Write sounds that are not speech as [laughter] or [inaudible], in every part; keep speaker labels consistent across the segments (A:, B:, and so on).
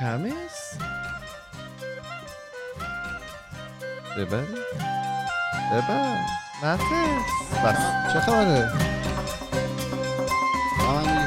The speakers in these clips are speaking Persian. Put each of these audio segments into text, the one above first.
A: کمیس ببر ببر نفس بس. چه خبره؟
B: من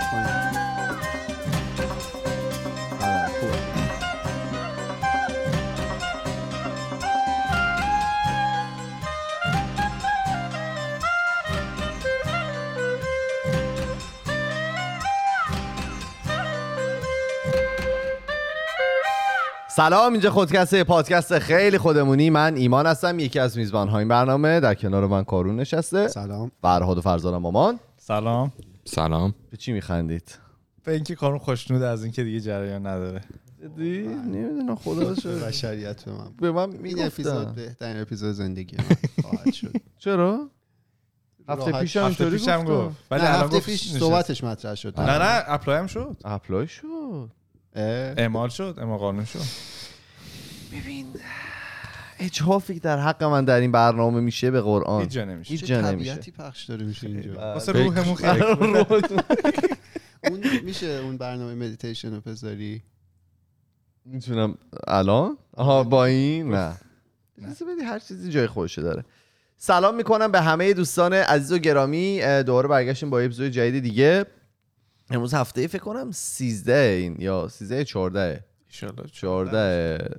A: سلام اینجا خودکسته پادکست خیلی خودمونی. من ایمان هستم یکی از میزبان های این برنامه. در کنار من کارون نشسته.
B: سلام.
A: فرهاد و فرزانه مامان.
C: سلام.
D: سلام.
A: به چی میخندید؟
C: به اینکه کارون خوشنود از اینکه دیگه جریان نداره.
A: جدی؟ نمی‌دونم خدا شد [laughs]
B: بشریت به من.
A: به من
B: این اپیزود
A: می‌گفتن.
B: بهترین اپیزود زندگی من [laughs] خواهد شد.
A: چرا؟ هفته. پیشم اینطوری
C: گفت. ولی
B: هفته پیش. صحبتش مطرح شد.
C: نه نه اپلای هم شد.
A: apply شد.
C: اعمال شد اعمال قانون شد.
A: ببین اجحافی که در حق من در این برنامه میشه به قرآن.
C: هیچ جا نمیشه.
A: هیچ جا نمیشه.
B: طبیعتی پخش داره میشه اینجا.
C: واسه روحمون خیلی. [laughs] [laughs]
B: اون میشه اون برنامه مدیتیشن رو بذاری؟
A: می‌تونم. الان؟ آها با این؟ نه. بدی هر چیزی جای خودشه داره. سلام می‌کنم به همه دوستان عزیز و گرامی. دوباره برگشتیم با یه اپیزود جدید دیگه. امروز هفته فکر کنم 13 این یا 13 14
C: ایشالله
A: 14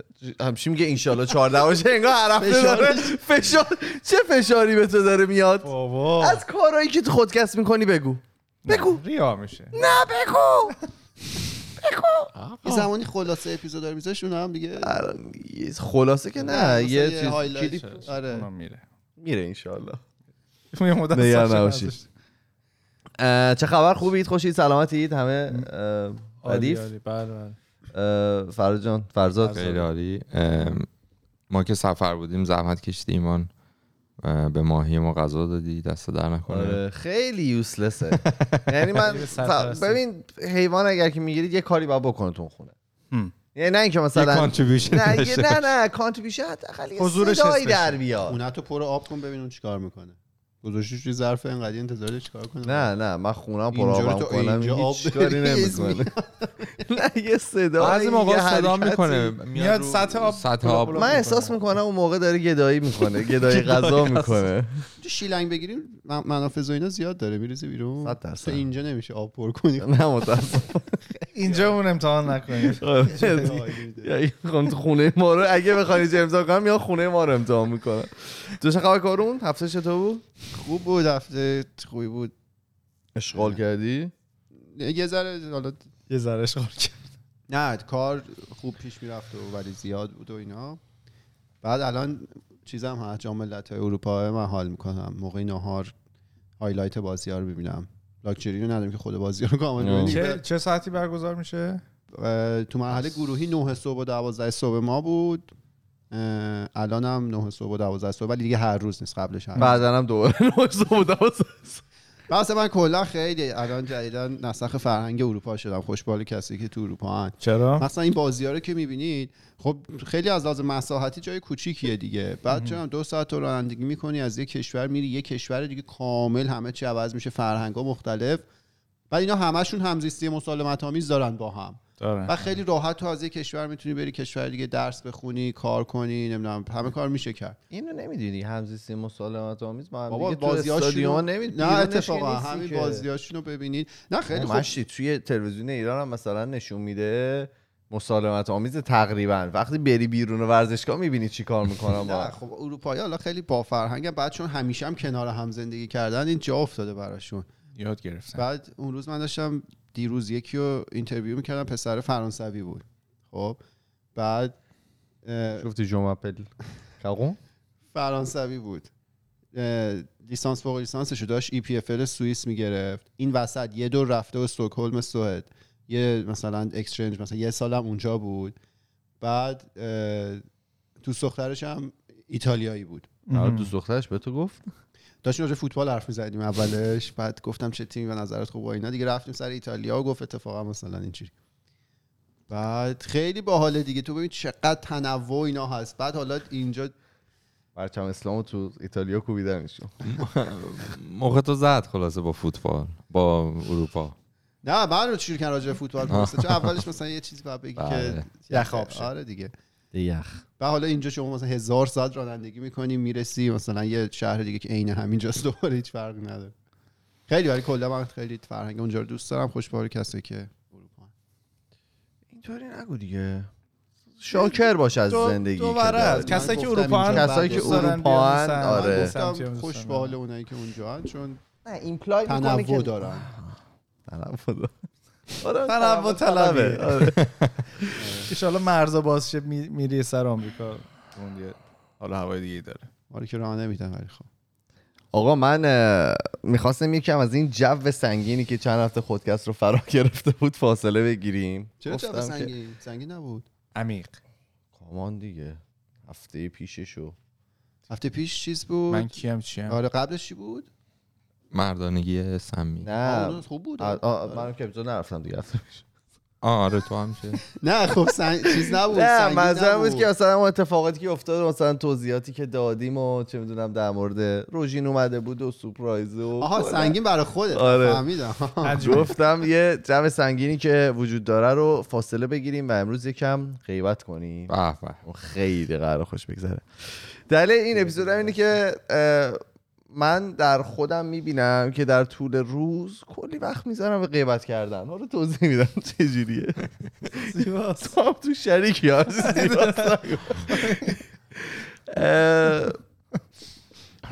A: همچی میگه انشالله 14 باشه [laughs] انگار هر هفته
B: فشار.
A: داره فشار. چه فشاری به تو داره میاد؟
C: بابا.
A: از کارهایی که تو خودکست می‌کنی بگو. بگو.
C: ریا میشه.
A: نه بگو.
B: یه زمانی خلاصه اپیزود رو میذاش اون هم دیگه.
A: خلاصه که نه یه چیز. کلیپ.
B: آره.
C: میره.
A: میره انشالله. [laughs]
C: یه مدت
A: نگران
C: ساعت
A: نباشید.
C: نداشت.
A: اه، چه خبر؟ خوبید خوشید سلامتید همه ردیف؟
C: عالی. بله بله.
A: اه، فراد جان فرزاد.
D: خیلی عالی. ما که سفر بودیم زحمت کشیدی ایمان. به ماهی ما غذا دادی دست در نکنه.
A: آره خیلی useless ه [laughs] یعنی من. ببین حیوان اگر که می‌گیرید یه کاری باید بکنه تو اون خونه. یعنی نه اینکه مثلا
D: contribution
A: نه نه نه contribution حداقل یه
C: حضورش
A: صدایی در
C: بشه.
A: بیاد.
B: اونتو پر آب کن ببین اون چیکار می‌کنه. گذاشتش توی ظرف اینقدر انتظار چیکار کنه
A: نه نه من خونم پر آبم کنم
B: اینجا آب
A: هیچ کاری نمی‌کنه [laughs] نه یه صدا
D: بعضی موقع صدا می‌کنه
C: میاد سطح آب
D: سطح آب.
A: من احساس می‌کنم اون موقع داره گدایی می‌کنه [laughs] گدایی غذا می‌کنه.
B: تو شیلنگ بگیریم من- منافذ و اینا زیاد داره میریزه بیرون. تو اینجا نمیشه آب پر کنی.
A: نه متاسف
C: اینجا اون امتحان نکنید [laughs]
A: یا خون- خونه ما رو اگه بخوای امضا کنم یا خونه ما رو امتحان می‌کنم تو چه خبر کارون هفته چطور بود؟
B: خوب بود هفته خوبی بود.
A: اشغال کردی؟
B: یه ذره حالا
C: یه ذره اشغال کرد
B: نه کار خوب پیش می‌رفت و ولی زیاد بود و اینا. بعد الان چیزم هست جام ملت های اروپا من حال می‌کنم. موقع نهار هایلایت بازی ها رو ببینم لاکچری رو نداریم که خود بازی رو کامل. ببینیم.
C: چه چه ساعتی برگزار میشه؟
B: تو مرحله گروهی 9 صبح و 12 صبح ما بود. الان هم 9 صبح و 12 صبح ولی دیگه هر روز نیست قبلش هر.
A: بعدا هم دوباره نوشته بودم
B: بس من کلا خیلی الان جدیدا نسخ فرهنگ اروپا شدم خوشبال کسی که تو اروپا هن
C: چرا؟
B: مثلا این بازی ها رو که می‌بینید خب خیلی از لحاظ مساحتی جای کوچیکیه دیگه. بعد چون دو ساعت تو رانندگی می‌کنی از یک کشور میری یک کشور دیگه کامل همه چی عوض میشه فرهنگ ها مختلف. بعد اینا همشون همزیستی مسالمت آمیز دارن با هم.
C: داره
B: و خیلی راحت تو از یک کشور می‌تونی بری کشور دیگه درس بخونی کار کنی نمی‌دونم همه کار میشه کرد.
A: اینو نمی‌دونی همزیستی مسالمت آمیز ما هم
B: بابا
A: دیگه تو
B: بازیاشونو-
A: استادیوم نمید
B: نه اتفاقا همین بازیاشونو ببینید. نه خیلی خوب.
A: مشتی توی تلویزیون ایران هم مثلا نشون میده مسالمت آمیز تقریبا. وقتی بری بیرون ورزشگاه می‌بینی چی کار می‌کنم [laughs]
B: نه خب اروپایی حالا خیلی با فرهنگن بعد چون همیشه هم کنار هم زندگی کردن این جا افتاده براشون.
C: یاد گرفتم.
B: بعد اون روز من داشتم دیروز یکی رو interview می‌کردم پسر فرانسوی بود. خب بعد
A: شفتی جمعه
B: فرانسوی بود. لیسانس فوق لیسانسش رو داشت EPFL سوئیس می‌گرفت. این وسط یه دور رفته و استکهلم سوئد. یه مثلا exchange مثلا یه سالم اونجا بود. بعد دوست دخترش هم ایتالیایی بود.
A: آره دوست دخترش به تو گفت؟
B: داشتیم راجع فوتبال حرف می‌زدیم اولش بعد گفتم چه تیمی به نظرت خوبه و اینا. دیگه رفتیم سر ایتالیا و گفت اتفاقا مثلا اینجوری. بعد خیلی باحاله دیگه. تو ببین چقدر تنوع اینا هست. بعد حالا اینجا
A: پرچم اسلامو تو ایتالیا کوبیدنشون
D: موقع تو زد خلاصه با فوتبال با اروپا.
B: نه من رو شروع کردن راجع به فوتبال پرسه. چون اولش مثلا یه چیزی باید بگی که
D: بله.
C: یخ آب شه.
B: آره دیگه.
A: یخ.
B: و حالا اینجا شما مثلا هزار ساعت رانندگی می‌کنی می‌رسی مثلا یه شهر دیگه که عین همینجاست دوباره هیچ فرقی نداره. خیلی ولی کلا من خیلی فرهنگ اونجا رو دوست دارم. خوشبال کسی که اروپا
A: اینطوری نگو دیگه. شاکر باش از زندگی
C: دو. کسایی که اروپا
A: کسایی که اروپا. آره.
B: خوش
C: دارم.
B: به حال اونایی که اونجا هن چون
A: نه ایمپلای می‌کنه
B: تنوع
A: که
B: دارن.
A: تنوع آره،
C: تنوع طلبی.
A: آره. [laughs]
C: ایشالا مرزا باز شه می- میری سر آمریکا. اون یه حالا هوای دیگه داره.
B: آره که راه نمیدن ولی خب.
A: آقا من می‌خواستم یکم از این جو سنگینی که چند هفته خودکست رو فرا [laughs] گرفته بود فاصله بگیریم.
B: چرا
A: که-
B: سنگین؟ سنگین نبود.
C: عمیق.
A: کامان دیگه. هفته پیششو.
B: هفته پیش چیز بود؟
C: من کیم چیم؟
B: آره قبلش چی بود؟
D: مردانگی سمی.
A: نه.
B: خوب بود. آره.
A: من که اپیزود نرفتم دیگه.
D: آره تو هم چه
B: نه خب سنگ... چیز نبود
A: نه منظورم بود. که مثلا اون اتفاقاتی که افتاد مثلا توضیحاتی که دادیم و چه می‌دونم در مورد روژین اومده بود و سورپرایز و
B: آها. سنگین برای خودت.
A: آره.
B: فهمیدم. [laughs]
A: گفتم یه جو سنگینی که وجود داره رو فاصله بگیریم و امروز یکم غیبت کنیم.
D: به به.
A: اون خیلی قرار خوش بگذره. دلیل این اپیزود هم اینه که من در خودم می‌بینم که در طول روز کلی وقت می‌ذارم به غیبت کردن. حالا توضیح میدم چجوریه [laughs] تو هم تو شریکی [laughs] زیباست.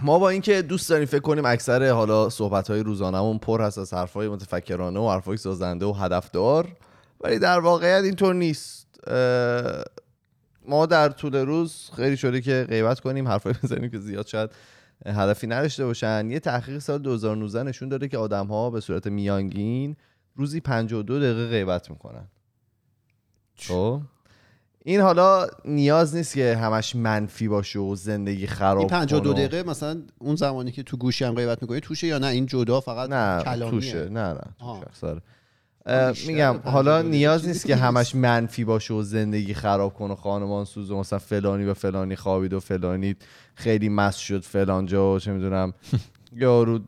A: ما با اینکه دوست داریم فکر کنیم اکثر حالا صحبت های روزانمون پر هست از حرفای متفکرانه و حرفای سازنده و هدفدار ولی در واقعیت اینطور نیست. ما در طول روز خیلی شده که غیبت کنیم حرفای بزنیم که زیاد شاید هدفی نداشته باشن. یه تحقیق سال 2019 نشون داده که آدم ها به صورت میانگین روزی 52 دقیقه غیبت می‌کنن. خب؟ این حالا نیاز نیست که همش منفی باشه و زندگی خراب
B: این 52
A: کنه و-
B: دقیقه مثلا اون زمانی که تو گوشی هم غیبت می‌کنی توشه یا نه؟ این جدا فقط
A: نه
B: کلامیه.
A: توشه. نه نه میگم
B: 52
A: حالا نیاز نیست که. همش منفی باشه و زندگی خراب کنه و خانمان سوز و مثلا فلانی به فلانی خوابید و فلانی خیلی مست شد فلان جا و چه می‌دونم [laughs] یارو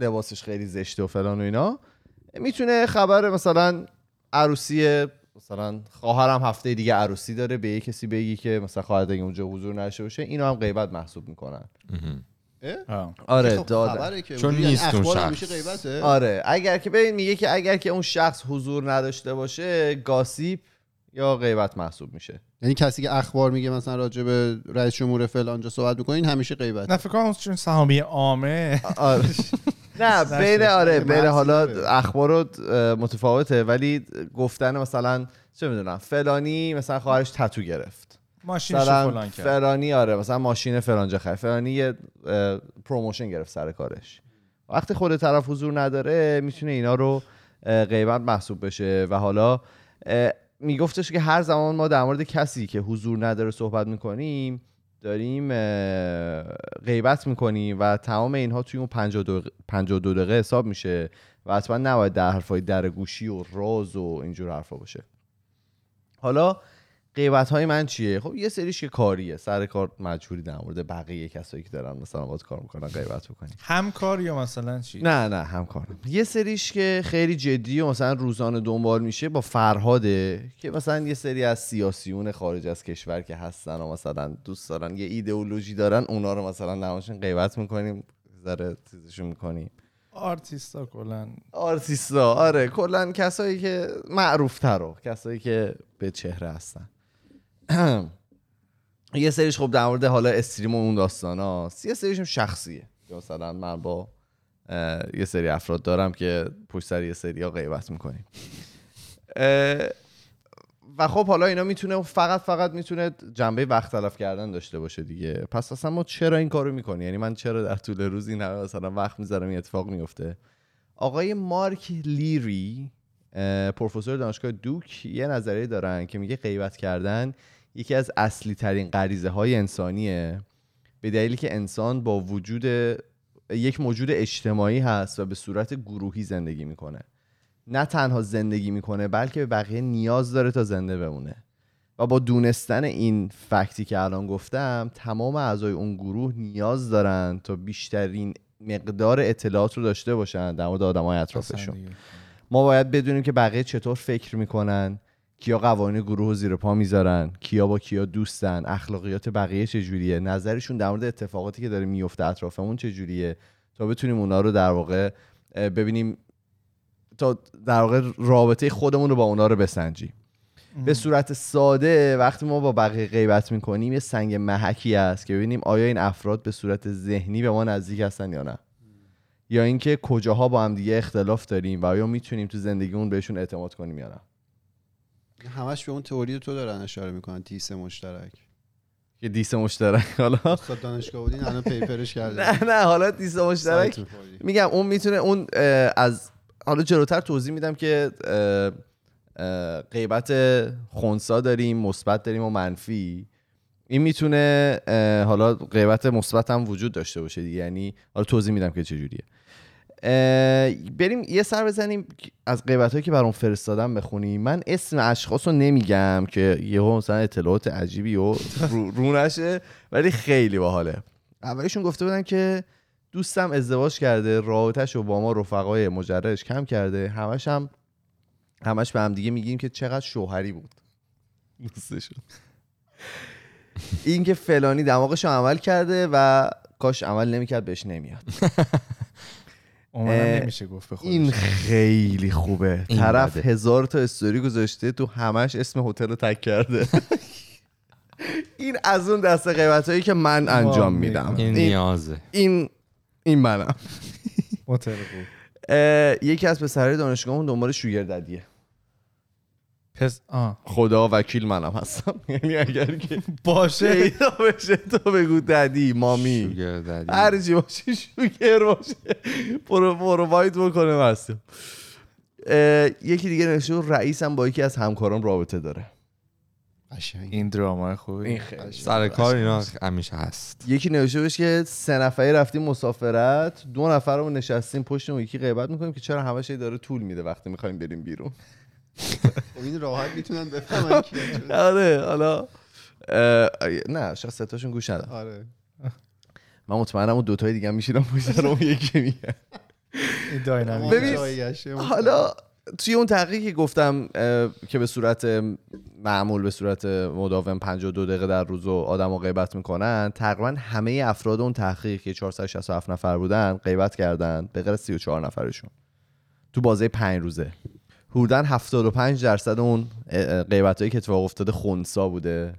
A: لباسش خیلی زشته و فلان و اینا می‌تونه خبر مثلا عروسی مثلا خواهرم هفته دیگه عروسی داره به یه کسی بگی که مثلا خواهر دیگه اونجا حضور نشه باشه اینو هم غیبت محسوب می‌کنن؟ آره
B: خب
A: دادن
B: که.
D: چون نیست اون
B: اخبار
D: شخص.
A: آره اگر که ببین میگه که اگر که اون شخص حضور نداشته باشه گاسیپ یا غیبت محسوب میشه.
B: یعنی کسی که اخبار میگه مثلا راجع به رئیس جمهور فلانجا صحبت می‌کنین همیشه غیبت
C: نه فکر کنم چون سهامی عامه.
A: آره. [laughs] نه بین آره. بین حالا. اخبار متفاوته ولی گفتن مثلا چه می‌دونم فلانی مثلا خواهرش تتو گرفت.
C: ماشینش
A: مثلا
C: فلان کرد.
A: فلانی آره مثلا ماشین فلانجا خرید. فلانی یه promotion گرفت سر کارش. وقتی خود طرف حضور نداره می‌تونه اینا رو غیبت محسوب بشه. و حالا میگفتش که هر زمان ما در مورد کسی که حضور نداره صحبت می‌کنیم داریم غیبت می‌کنیم و تمام اینها توی اون 52 دقیقه- 52 دقیقه حساب میشه و حتما نباید در حرفای در گوشی و راز و اینجور حرفا باشه. حالا غیبت های من چیه؟ خب یه سریش که کاریه. سر کار مجبوری در مورد بقیه کسایی که دارن مثلا باید کار می‌کنن غیبت بکنی.
C: همکار یا مثلا چی؟
A: نه نه همکارم یه سریش که خیلی جدی و مثلا روزانه دنبال میشه با فرهاده که مثلا یه سری از سیاسیون خارج از کشور که هستن و مثلا دوست دارن یه ایدئولوژی دارن اونا رو مثلا نماشون غیبت می‌کنیم ذره چیزشون می‌کنیم.
C: آرتیستا کلا.
A: آرتیستا آره کلا کسایی که معروف رو کسایی که به چهره هستن. [clears throat] یه سریش خب در مورد حالا استریم و اون داستان هاست. یه سریش شخصیه. مثلا من با یه سری افراد دارم که پشت سر یه سری ها غیبت می‌کنیم. و خب حالا اینا می‌تونه فقط فقط می‌تونه جنبه وقت تلف کردن داشته باشه دیگه. پس اصلا ما چرا این کارو می‌کنی یعنی من چرا در طول روز این همه مثلا وقت می‌ذارم این اتفاق میفته آقای مارک لیری پروفسور دانشگاه دوک یه نظریه دارن که میگه غیبت کردن یکی از اصلی ترین غریزه های انسانیه. به دلیلی که انسان با وجود یک موجود اجتماعی هست و به صورت گروهی زندگی می‌کنه. نه تنها زندگی می‌کنه بلکه به بقیه نیاز داره تا زنده بمونه. و با دونستن این فکتی که الان گفتم تمام اعضای اون گروه نیاز دارن تا بیشترین مقدار اطلاعات رو داشته باشن در مورد آدمای اطرافشون. ما باید بدونیم که بقیه چطور فکر می‌کنن. کیا قوانین گروه زیر پا می‌ذارن؟ کیا با کیا دوستن؟ اخلاقیات بقیه چجوریه؟ نظرشون در مورد اتفاقاتی که داره میفته اطرافمون چجوریه؟ تا بتونیم اونا رو در واقع ببینیم تا در واقع رابطه خودمون رو با اونا رو بسنجیم. به صورت ساده وقتی ما با بقیه غیبت می‌کنیم یه سنگ محکی هست که ببینیم آیا این افراد به صورت ذهنی به ما نزدیک هستن یا نه. یا اینکه کجاها با هم دیگه اختلاف داریم و آیا می‌تونیم تو زندگیمون بهشون اعتماد کنیم یا نه.
B: همش به اون تئوری تو دارن اشاره می‌کنن تیس مشترک.
A: که دیس مشترک حالا؟
B: استاد دانشگاه بودین الان پیپرش کرده
A: نه نه حالا دیس مشترک. میگم اون می‌تونه اون از حالا جلوتر توضیح میدم که غیبت خونسا داریم مثبت داریم و منفی. این می‌تونه حالا غیبت مثبت هم وجود داشته باشه دیگه. یعنی حالا توضیح میدم که چجوریه. بریم یه سر بزنیم از غیبت هایی که برام فرستادم بخونیم. من اسم اشخاص رو نمیگم که یهو مثلا اطلاعات عجیبی و رو, رو نشه ولی خیلی باحاله. اولیشون گفته بودن که دوستم ازدواج کرده رابطهش رو با ما رفقای مجردش کم کرده. همش هم همش به هم دیگه میگیم که چقدر شوهری بود. این که فلانی دماغش رو عمل کرده و کاش عمل نمی‌کرد بهش نمیاد. [laughs]
C: نمیشه گفت به
A: این خیلی خوبه.
D: این
A: طرف
D: بده.
A: هزار تا استوری گذاشته تو همش اسم هتل رو تک کرده. [laughs] این از اون دسته قیمت هایی که من انجام میدم.
D: این نیازه.
A: این این منم. یکی از پسرهای دانشگاهمون دنبال شوگر ددیه
C: پس آه.
A: خدا وکیل منم هستم. [laughs] یعنی اگر که
C: باشه. [laughs]
A: پیدا بشه تو بگو ددی مامی.
D: شوگر ددی.
A: هر چی باشه شوگر باشه. برو پروواید بکنه هستم یکی دیگه نوشته رئیسم با یکی از همکارام رابطه داره.
B: قشنگ.
C: این دراما خوبی.
A: این خیلی
D: سر کار اینا همیشه هست.
A: یکی نوشته بودش که سه نفری رفتیم مسافرت. دو نفر رو نشستیم پشت اون یکی غیبت می‌کنیم که چرا همش داره طول میده وقتی می‌خوایم بریم بیرون.
B: این راحت می‌تونن بفهمن [laughs] کیه.
A: آره حالا اه، نه شاید ستاشون گوش ندن.
B: آره.
A: من مطمئنم اون دوتای دیگه هم میشینم پشت سر اون یکی میگن. ببین، حالا توی اون تحقیقی که گفتم که به صورت معمول به صورت مداوم 52 دقیقه در روز و آدم رو غیبت می‌کنن تقریبا همه افراد اون تحقیق که 467 نفر بودن غیبت کردن به غیر 34 نفرشون. تو بازه پنج روزه. حدودا 75 درصد اون غیبت هایی که اتفاق افتاده خونسا بوده.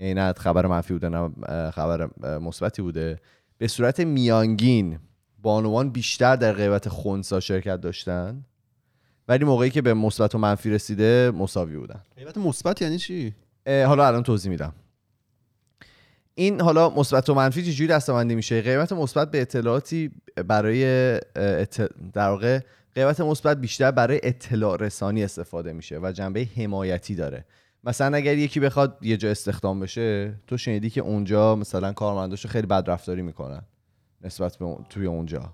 A: یعنی نه خبر منفی بوده نه خبر مثبتی بوده. به صورت میانگین بانوان بیشتر در غیبت خونسا شرکت داشتن. ولی موقعی که به مثبت و منفی رسیده مساوی بودن.
B: غیبت مثبت یعنی چی؟
A: حالا الان توضیح میدم. این حالا مثبت و منفی چجوری دستبندی میشه؟ غیبت مثبت به اطلاعاتی برای اه، اط- در واقع غیبت مثبت بیشتر برای اطلاع رسانی استفاده میشه و جنبه حمایتی داره. مثلا اگر یکی بخواد یه جا استخدام بشه تو شنیدی که اونجا مثلا کارمنداشو خیلی بد رفتاری می‌کنن نسبت به توی اونجا.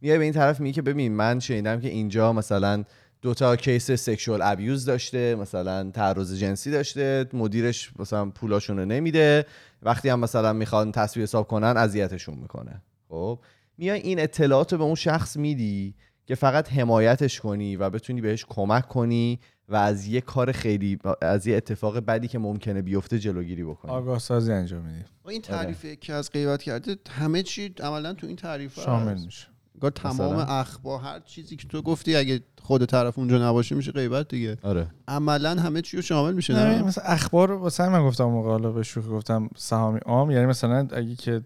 A: میای به این طرف میگه که ببین من شنیدم که اینجا مثلا دوتا کیس سکشوال ابیوز داشته مثلا تعرض جنسی داشته مدیرش مثلا پولاشون رو نمیده. وقتی هم مثلا می‌خوان تصویر حساب کنن اذیتشون می‌کنه. خب؟ میای این اطلاعات رو به اون شخص میدی که فقط حمایتش کنی و بتونی بهش کمک کنی و از یه کار خیلی از یه اتفاق بدی که ممکنه بیفته جلوگیری بکنی.
C: آگاه سازی انجام میدی.
B: این تعریف که از غیبت کرده همه چی عملا تو این تعریف
C: شامل میشه.
B: تمام؟ اخبار هر چیزی که تو گفتی اگه خود طرف اونجا نباشه میشه غیبت دیگه.
A: آره.
B: عملا همه چی رو شامل میشه
C: نه
B: نه؟
C: مثلا اخبار رو- واسه من گفتم موقع حالا به شوخی گفتم سهامی عام یعنی مثلا اگه که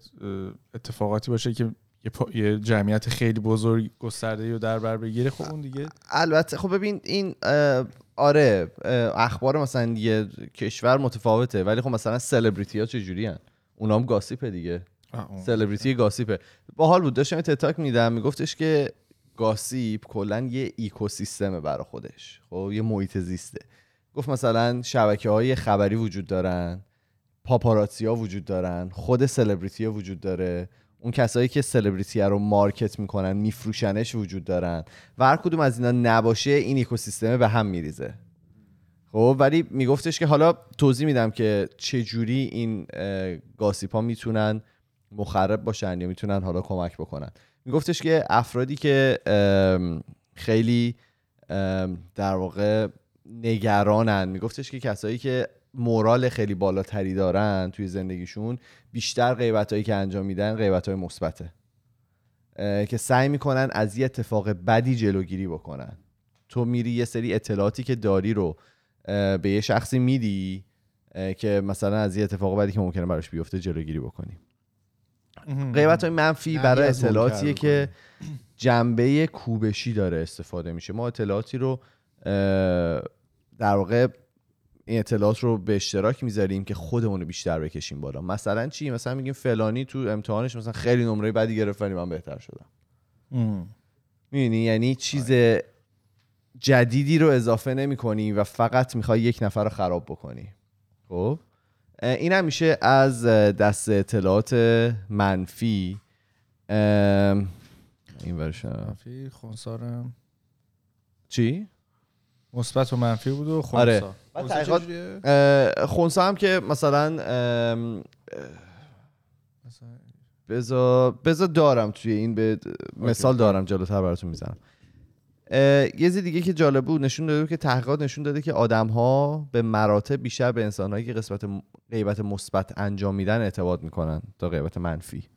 C: اتفاقاتی باشه که یه, پا- یه جمعیت خیلی بزرگ گسترده رو در بر بگیره خب اون دیگه
A: البته خب ببین این آره اخبار مثلا یه کشور متفاوته ولی خب مثلا سلبریتی ها چجوری هن اونا هم گاسیپه دیگه. سلبریتی گاسیپه. باحال بود داشتم تتاک میدم میگفتش که گاسیپ کلا یه ایکوسیستمه برای خودش. خب یه محیط زیسته. گفت مثلا شبکه های خبری وجود دارن پاپاراتسی ها وجود دارن خود سلبریتی ها وجود داره. اون کسایی که سلبریتی رو مارکت می‌کنن میفروشنش وجود دارن. و هر کدوم از اینا نباشه این اکوسیستم به هم میریزه. خب ولی میگفتش که حالا توضیح میدم که چه جوری این اه، گاسیپا می‌تونن مخرب باشن یا می‌تونن حالا کمک بکنن. میگفتش که افرادی که خیلی در واقع نگرانن میگفتش که کسایی که مورال خیلی بالاتری دارن توی زندگیشون بیشتر غیبت هایی که انجام میدن غیبت های مثبته که سعی می‌کنن از یه اتفاق بدی جلوگیری بکنن. تو میری یه سری اطلاعاتی که داری رو به یه شخصی میدی که مثلا از یه اتفاق بدی که ممکنه براش بیفته جلوگیری بکنی. غیبت های منفی برای اطلاعاتیه که جنبه کوبشی داره استفاده میشه. ما اطلاعاتی رو در واقع این اطلاعات رو به اشتراک می‌ذاریم که خودمون رو بیشتر بکشیم بالا. مثلا چی؟ مثلا میگیم فلانی تو امتحانش مثلا خیلی نمره بدی گرفت ولی من بهتر شدم. می‌دونی؟ یعنی چیز جدیدی رو اضافه نمی کنی و فقط می‌خوای یک نفر رو خراب بکنی. خب؟ این هم میشه از دست اطلاعات منفی. این ورشم.
C: منفی خونسارم.
A: چی؟
C: مثبت و منفی بود و خونسا.
A: آره.
B: خونسا
A: تحقیقات- هم که مثلا بذار بذار دارم توی این به مثال دارم جلوتر براتون می‌زنم. یه چیز دیگه که جالب بود نشون داده بود که تحقیقات نشون داده که آدم ها به مراتب بیشتر به انسان هایی که قسمت غیبت مثبت انجام میدن اعتماد می‌کنن تا غیبت منفی.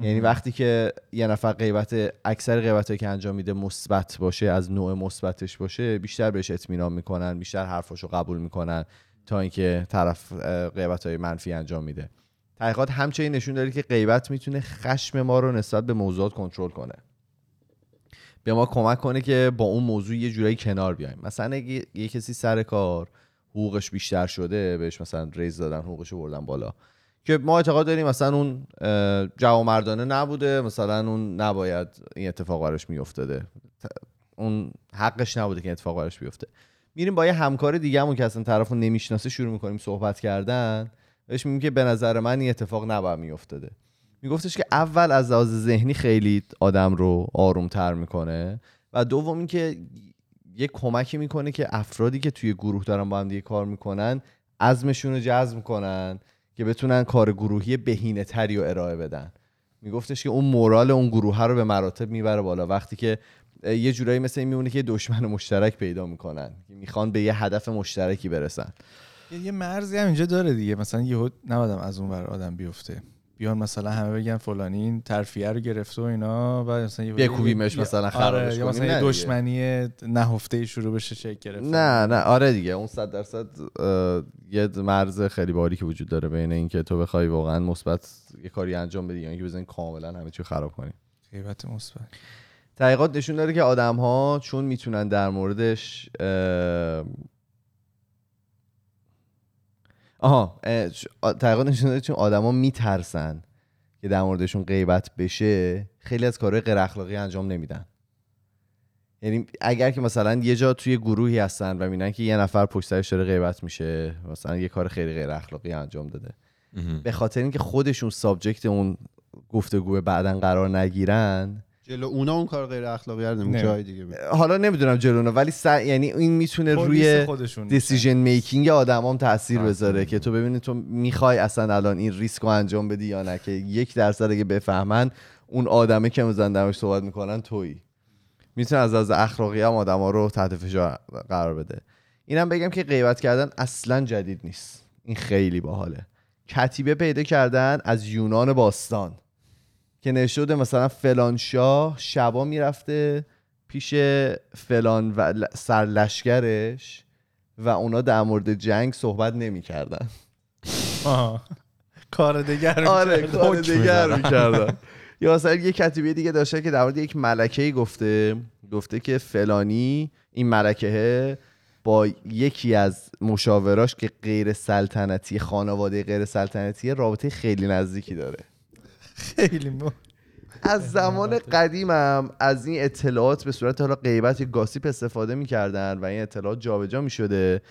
A: یعنی وقتی که یه نفر غیبت اکثر غیبت هایی که انجام میده مثبت باشه از نوع مثبتش باشه بیشتر بهش اطمینان می‌کنن بیشتر حرفاشو قبول می‌کنن تا اینکه طرف غیبت های منفی انجام میده. تحقیقات همچنین نشون داده که غیبت می‌تونه خشم ما رو نسبت به موضوعات کنترل کنه. به ما کمک کنه که با اون موضوع یه جورایی کنار بیایم. مثلا اگه یه کسی سر کار حقوقش بیشتر شده بهش مثلا ریز دادن حقوقش رو بردن بالا. که ما اعتقاد داریم مثلا اون جوامردانه نبوده مثلا اون نباید این اتفاق براش میافتاده. اون حقش نبوده که اتفاق براش بیفته. میریم با یه همکار دیگه‌مون که اصلا طرفو نمی‌شناسه شروع می‌کنیم صحبت کردن. بهش میگیم که به نظر من این اتفاق نباید میافتاده. میگفتش که اول از لحاظ ذهنی خیلی آدم رو آرومتر می‌کنه و دوم اینکه یه کمکی می‌کنه که افرادی که توی گروه دارن با هم دیگه کار می‌کنن عزمشون رو جذب کنن. که بتونن کار گروهی بهینه تری رو ارائه بدن. میگفتش که اون مورال اون گروه رو به مراتب می‌بره بالا. وقتی که یه جورایی مثل این میمونه که یه دشمن مشترک پیدا می‌کنن. می‌خوان به یه هدف مشترکی برسن.
C: یه یه مرزی هم اینجا داره دیگه. مثلا یهو نبادم از اون ور آدم بیفته. بیان مثلا همه بگن فلانی این ترفیه رو گرفته و اینا و مثلا یه-
A: مثلا
C: آره،
A: خرابش
C: یا
A: کنیم.
C: مثلا. دشمنی نهفته شروع بشه شکل گرفتن
A: نه نه آره دیگه اون صد درصد اه، یه مرز خیلی باری که وجود داره بین اینکه تو بخوای واقعا مثبت یه کاری انجام بدی یا اینکه بزنی کاملا همه چی خراب کنی
C: غیبت مثبت
A: تحقیقات نشون داره که آدم ها چون می‌تونن در موردش آها تحقیقات نشون داره چون آدما میترسن که در موردشون غیبت بشه خیلی از کارهای غیر اخلاقی انجام نمیدن یعنی اگر که مثلا یه جا توی گروهی هستن و می‌بینن که یه نفر پشت سرش داره غیبت میشه مثلا یه کار خیلی غیر اخلاقی انجام داده. به خاطر اینکه خودشون subject اون گفتگو بعدا قرار نگیرن
B: جلو اونا اون کار غیر اخلاقی رو. نمی جای دیگه می-
A: حالا نمی‌دونم جلونا ولی سع- یعنی این می‌تونه روی decision making آدمام تاثیر
D: تأثیر
A: بذاره. که تو ببینی تو می‌خوای اصلا الان این ریسک رو انجام بدی یا نه که یک درصد اگه بفهمن اون آدمه که میزن دمش صحبت می‌کنن تویی. می‌تونه از از اخلاقی هم آدما رو تحت فشار قرار بده. اینم بگم که غیبت کردن اصلا جدید نیست. این خیلی باحاله. کتیبه پیدا کردن از یونان باستان. که نشده مثلا فلان شاه شبا می‌رفته پیش فلان و سرلشکرش و اونا در مورد جنگ صحبت نمی‌کردن.
C: کار دیگر
A: آره. کار
C: می‌زدن.
A: می‌کردن یا مثلا یه کتیبه دیگه داشته که در مورد یک ملکه گفته گفته که فلانی این ملکه با یکی از مشاوراش که غیر سلطنتی خانواده غیر سلطنتی رابطه خیلی نزدیکی داره
C: خیلی مو
A: از زمان قدیمم از این اطلاعات به صورت حالا غیبت یا گاسیپ استفاده می‌کردن و این اطلاعات جابجا می‌شده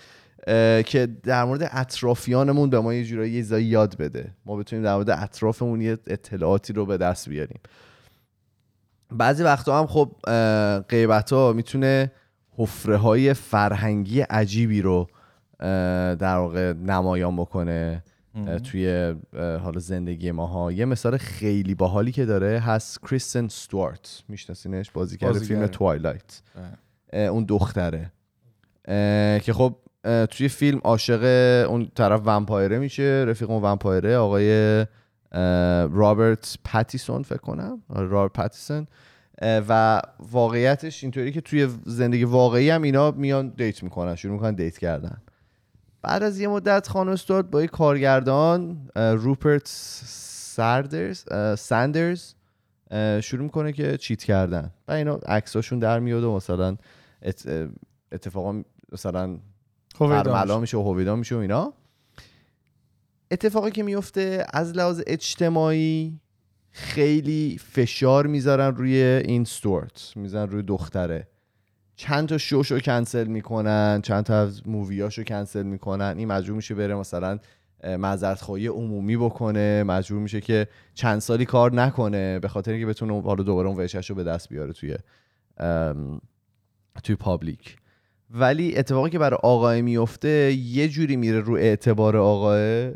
A: که در مورد اطرافیانمون به ما یه جورایی یه یاد بده. ما بتونیم در مورد اطرافمون یه اطلاعاتی رو به دست بیاریم. بعضی وقتا هم خب غیبت ها می‌تونه حفره های فرهنگی عجیبی رو در واقع نمایان بکنه. توی اه، حالا زندگی ماها. یه مثال خیلی باحالی که داره هست کریستن ستوارت. میشناسینش؟ بازیگر. فیلم توایلایت. اون دختره. که خب توی فیلم عاشق اون طرف vampire ه میشه رفیق اون vampire ه آقای رابرت پاتیسون فکر کنم. آره، رابرت پاتیسون و واقعیتش اینطوری که توی زندگی واقعی هم اینا میان date می‌کنن شروع می‌کنن date کردن. بعد از یه مدت خانم استوارت با یه کارگردان روپرت ساندرز اه، ساندرز شروع می‌کنه که چیت کردن. و اینا عکساشون در میاد و مثلا اتفاقا مثلا برملا میشه. و هویدا میشه و اینا. اتفاقی که میفته از لحاظ اجتماعی خیلی فشار می‌ذارن روی این ستورت می‌ذارن روی دختره. چند تا شوشو کنسل می‌کنن چند تا از موویاشو کنسل می‌کنن. این مجبور میشه بره مثلا معذرت خواهی عمومی بکنه. مجبور میشه که چند سالی کار نکنه به خاطر اینکه بتونه حالا دوباره اون وجهه‌ش رو به دست بیاره توی توی public. ولی اتفاقی که برای آقای میفته یه جوری میره رو اعتبار آقای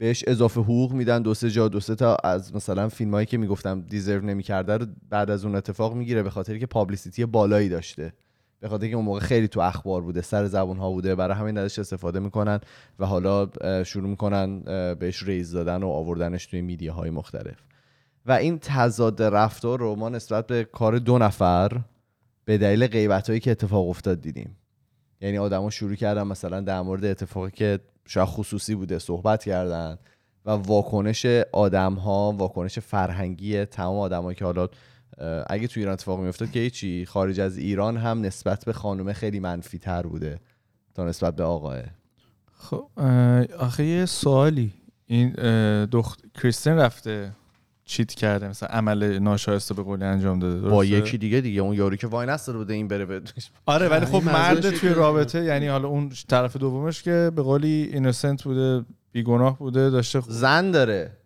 A: بهش اضافه حقوق میدن دو سه جا دو سه تا از مثلا فیلم هایی که می‌گفتم deserve نمی‌کرده رو بعد از اون اتفاق می‌گیره به خاطر که publicity بالایی داشته. به خاطر که اون موقع خیلی تو اخبار بوده سر زبون ها بوده برای همین ازش استفاده می‌کنن و حالا شروع می‌کنن بهش ریز دادن و آوردنش توی میدیاهای مختلف. و این تضاد رفتار رو ما نسبت به کار دو نفر به دلیل غیبت هایی که اتفاق افتاد دیدیم. یعنی آدما شروع کردن مثلا در مورد اتفاقی که شاید خصوصی بوده صحبت کردن و واکنش آدم ها واکنش فرهنگی تمام آدمایی که حالا اگه تو ایران اتفاق میافتاد که هیچی. خارج از ایران هم نسبت به خانم خیلی منفی تر بوده تا نسبت به آقاه
C: خب آخه یه سوالی. این دخت کریستین رفته. چیت کرده مثلا عمل ناشایسته به قولی انجام داده
A: با؟ یکی دیگه دیگه اون یاری که وای نستاده بوده این بره به
C: آره ولی خب
B: این
C: مرد توی رابطه یعنی حالا اون طرف دومش که به قولی اینوسنت بوده بیگناه بوده داشته خب
A: زن داره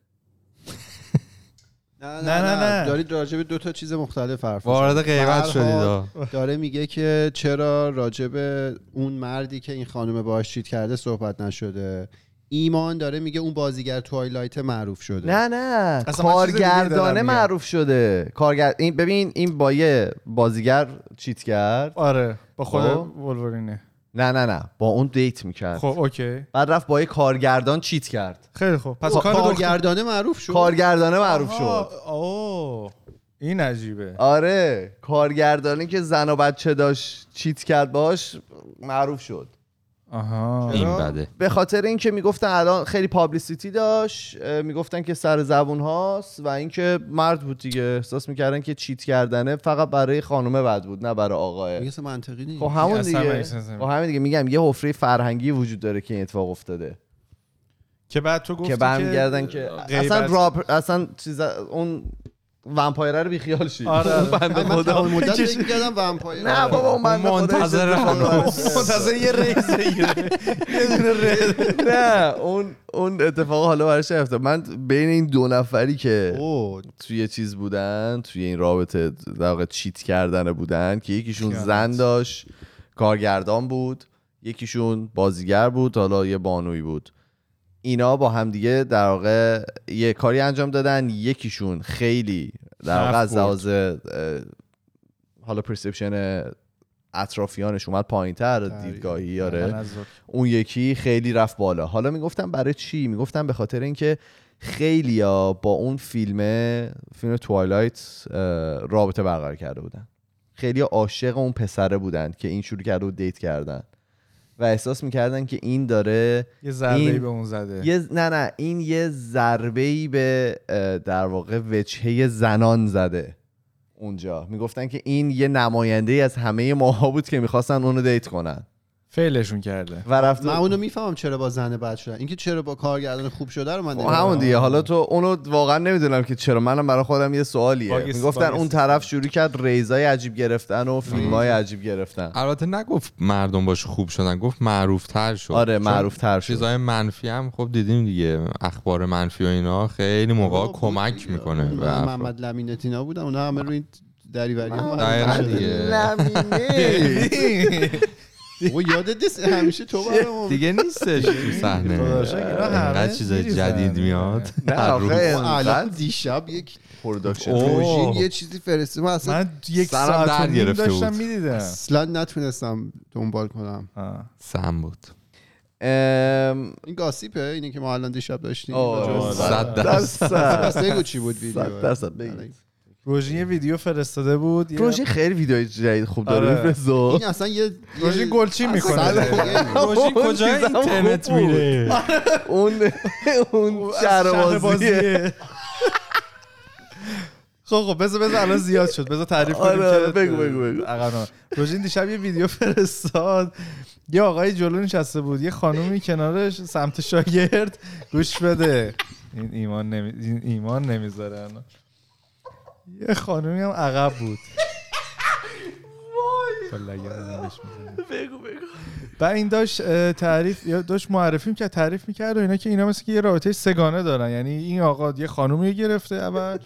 B: نه
C: نه، نه، نه.
B: دارید راجع به دو تا چیز مختلف حرف
D: وارد. غیبت شدید.
B: داره میگه که چرا راجع به اون مردی که این خانم باهاش چیت کرده صحبت نشده ایمان داره میگه اون بازیگر Twilight معروف شده.
A: نه نه. کارگردانه. معروف شده. کارگر این ببین این با یه بازیگر cheat کرد.
C: آره با خود
A: خب.
C: ولورینه.
A: نه نه نه. با اون date می‌کرد.
C: خب اوکی.
A: بعد رفت با یه کارگردان cheat کرد.
C: خیلی خوب. پس
B: خب،
C: کار
B: کارگردانه معروف شد.
A: کارگردانه معروف شد.
C: اوه این عجیبه.
A: آره کارگردانی که زن و بچه داشت cheat کرد باش معروف شد.
C: آها.
D: این؟ بده.
A: به خاطر اینکه می‌گفتن الان خیلی پابلیسیتی داشت می‌گفتن که سر زبون هاست و اینکه مرد بود دیگه. احساس می‌کردن که چیت کردنه فقط برای خانومه بد بود نه برای آقاه
B: میگه منطقی نیست.
A: خب همون دیگه. خب همین دیگه. میگم یه حفره فرهنگی وجود داره که این اتفاق افتاده.
C: که بعد تو گفتی
A: که برمیگردن که اصلا راب اصلا چیز اون ومپایره رو بیخیال شید.
C: آره، آره.
A: اون بنده
B: من
A: خدا
B: تمام مدت فکر می‌کردم ومپایر
A: نه بابا اون بنده خدا
D: منتظر
C: منتظر یه ریز یه دونه
A: نه اون اون اتفاق حالا براش افتاد من بین این دو نفری که توی چیز بودن توی این رابطه در واقع چیت کردن بودن که یکیشون. زن داشت کارگردان بود یکیشون بازیگر بود حالا یه بانوی بود. اینا با همدیگه در واقع یه کاری انجام دادن یکیشون خیلی در واقع از. لحاظ حالا پرسپشن اطرافیانش اومد پایین تر. دیدگاهی آره. اون یکی خیلی رفت بالا. حالا می‌گفتم برای چی؟ می‌گفتم به خاطر اینکه خیلیا با اون فیلم فیلم توایلایت رابطه برقرار کرده بودن. خیلی عاشق اون پسره بودن که این شروع کرده و دیت کردن. و احساس می‌کردن که این داره
C: یه ضربه
A: این-
C: به اون زده.
A: یه نه نه این یه ضربه ای به در واقع وجهه زنان زده اونجا. می‌گفتن که این یه نماینده ای از همه ماها بود که می‌خواستن اونو دیت کنن.
C: فعلشون کرده.
A: و رفت
B: من اونو می‌فهمم چرا با زن بد شدن. اینکه چرا با کارگردان خوب شده رو من
A: خب. همون دیگه. حالا تو اونو واقعا نمی‌دونم که چرا. منم برای خودم یه سوالیه. می‌گفتن. اون طرف شروع کرد ریزای عجیب گرفتن و فیلم های عجیب گرفتن.
D: البته نگفت مردم باش خوب شدن گفت معروف تر شد.
A: آره معروف تر شد.
D: چیزای منفی هم خب دیدیم دیگه. اخبار منفی و اینا خیلی موقع کمک. می‌کنه.
B: محمد لمینتینا بودم اونا همه روی این دریوری [laughs] [laughs] او یادت نیست همیشه تو برام
D: دیگه نیستش تو صحنه. اینقدر چیزای
C: می‌ریزن.
D: جدید میاد.
A: نه
B: الان دیشب یک
A: پروداکشن.
D: اوه.
B: پروژین یه چیزی فرسته من اصلا
C: من یک
D: سرم
C: ساعت
D: در
C: و
D: گرفته
C: داشتم. می‌دیدم.
B: اصلا نتونستم دنبال کنم.
D: سم بود.
A: ام،
B: این گاسیپه اینی که ما الان دیشب داشتیم.
D: صد
A: درصد.
B: پس بگو چی بود ویدیو.
A: صد درصد بگید.
C: روژین یه ویدیو فرستاده بود یه-
A: پروژه خیلی ویدیوی جدید خوب داره
C: آره.
A: میفرسته
B: این اصلا یه
C: روژین گلچین می‌کنه. روژین کجا اینترنت. میره؟
A: اون اون شهر بازیه
C: خب خب بذار بذار الان زیاد شد. بذار تعریف کنیم
A: آره، بگو، بگو، بگو.
C: روژین دیشب یه ویدیو فرستاد. یه آقای جلو نشسته بود. یه خانومی کنارش سمت شاگرد گوش بده. این ایمان نمی... این ایمان نمی‌ذاره الان. یه خانومی هم عقب بود.
A: بگو بگو.
C: بعد این داشت تعریف یا داشت معرفی که تعریف می‌کرد و اینا که اینا مثل که یه رابطه سگانه دارن. یعنی این آقا یه خانومی گرفته اول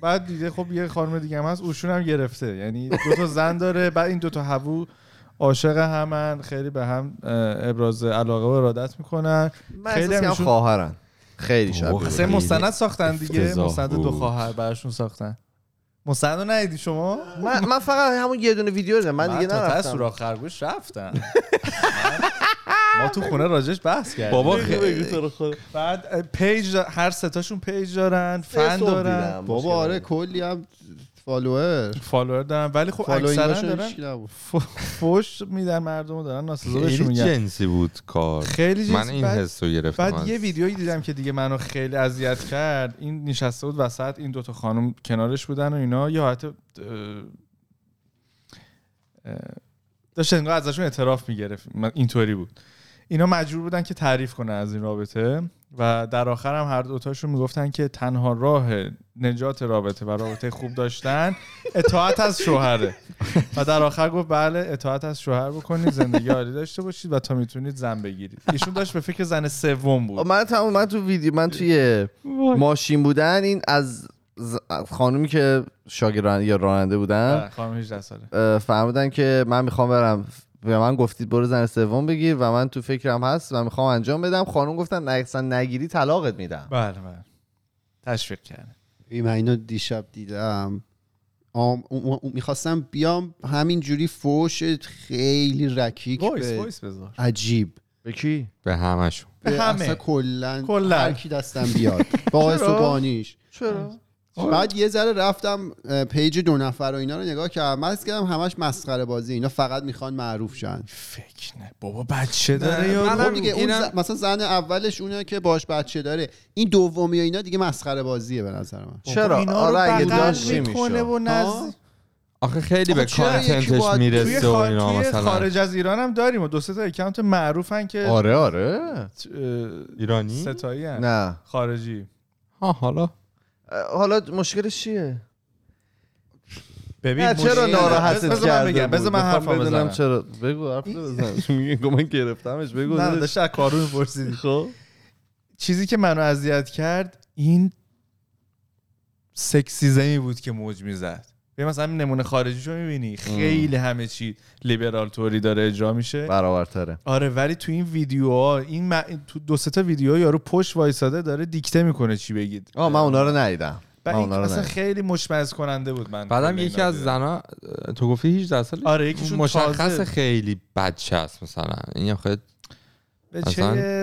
C: بعد دیده خب یه خانم دیگه هم هست اوشون هم گرفته. یعنی دو تا زن داره بعد این دو تا هوو عاشق همن خیلی به هم ابراز علاقه و ارادت می‌کنن. خیلی همشون-
A: خواهرن. خیلی شبیه
C: اصلا مستند ساختن دیگه مستند دو. خواهر براشون ساختن. مستند رو ندیدی شما؟
A: من من فقط همون یه دونه ویدیو دیدم من دیگه
C: تا ته
A: نرفتم.
C: سوراخ خرگوش رفتم. [laughs] ما تو خونه راجش بحث کردیم.
D: بابا خیلی.
C: بعد page هر ستاشون page دارن فن دارن.
B: بابا آره کلی هم follower
C: follower دارن ولی خب اکثرا دارن فوش میدن مردم دارن ناسزا بهشون
D: خیلی
C: میگن.
D: جنسی بود کار.
C: خیلی
D: من. این
C: بعد-
D: حس رو گرفتم
C: بعد یه ویدیویی دیدم که دیگه منو خیلی اذیت کرد. این نشسته بود وسط این دوتا خانم کنارش بودن و اینا. یه حالت اه، اه، داشت انگار ازشون اعتراف می‌گرفت. اینطوری بود. اینا مجبور بودن که تعریف کنن از این رابطه و در آخر هم هر دوتاشون می‌گفتن که تنها راه نجات رابطه و رابطه خوب داشتن اطاعت از شوهره. و در آخر گفت بله اطاعت از شوهر بکنید زندگی عالی داشته باشید و تا می‌تونید زن بگیرید. ایشون داشت به فکر زن سوم بود.
A: من تمام من تو ویدیو من توی ماشین بودن این از خانومی که شاگرد یا راننده بودن
C: بله، خانم 18 ساله.
A: فهمیدن که من می‌خوام برم به من گفتید برو زن سوم بگیر و من تو فکرم هست و می‌خوام انجام بدم. خانم گفتن نه اصلا نگیری طلاقت میدم.
C: بله بله. تشویق کرده
B: من اینو دیشب دیدم. آم می‌خواستم بیام همینجوری فوش خیلی رکیک
C: وایس
B: به
C: وایس بذار.
B: عجیب.
A: به کی؟
D: به همشون
C: به
B: به
C: همه.
B: کلا
C: کلاً.
B: هر کی دستم بیاد. با؟ و [laughs] بانیش
A: چرا؟
B: بعد یه ذره رفتم پیج دو نفر و اینا رو نگاه کردم مست کردم همش مسخره بازی اینا فقط می‌خوان معروف شن.
C: فکر نه. بابا بچه داره یا
B: خب دیگه اون ز- مثلا زن اولش اونه که باش بچه داره. این دومی و اینا دیگه مسخره بازیه به نظر من.
A: چرا؟ آره اگه
C: بغل
A: داشت چی
C: می‌کنه
A: میشه
C: و نزدیک
D: آخه خیلی به کانتنتش
C: توی,
D: می‌رسه و اینا
C: توی
D: مثلا.
C: خارج از ایران هم داریم و دو سه تا اکانت معروفن که
A: آره آره.
D: ایرانی؟
C: ستایی.
A: نه.
C: خارجی.
D: ها حالا
A: حالا مشکلش چیه؟
C: ببین
A: چرا ناراحتت کرده
C: بگم؟ بذار من حرفم
A: بدونم
C: بزنم.
A: چرا بگو حرف بزن. [laughs] میگه من گرفتمش. بگو
C: نه داشت از کارو میپرسیدی.
A: خب.
C: چیزی که منو اذیت کرد این سکسیزمی بود که موج می‌زد. ببین مثلا نمونه خارجیشو می‌بینی. خیلی همه چی لیبرال توری داره اجرا میشه.
A: برابرتره
C: آره ولی تو این ویدیوها این م... تو دو سه تا ویدیو یارو پشت وایساده داره دیکته می‌کنه چی بگید.
A: آه من اونا رو ندیدم. رو
C: اصلا خیلی مشمئز کننده بود من
D: بعدم یکی از. زنا تو گفتی 18 ساله
C: آره یکیشون
D: مشخص خیلی بچه است مثلا. این آخه
C: به چه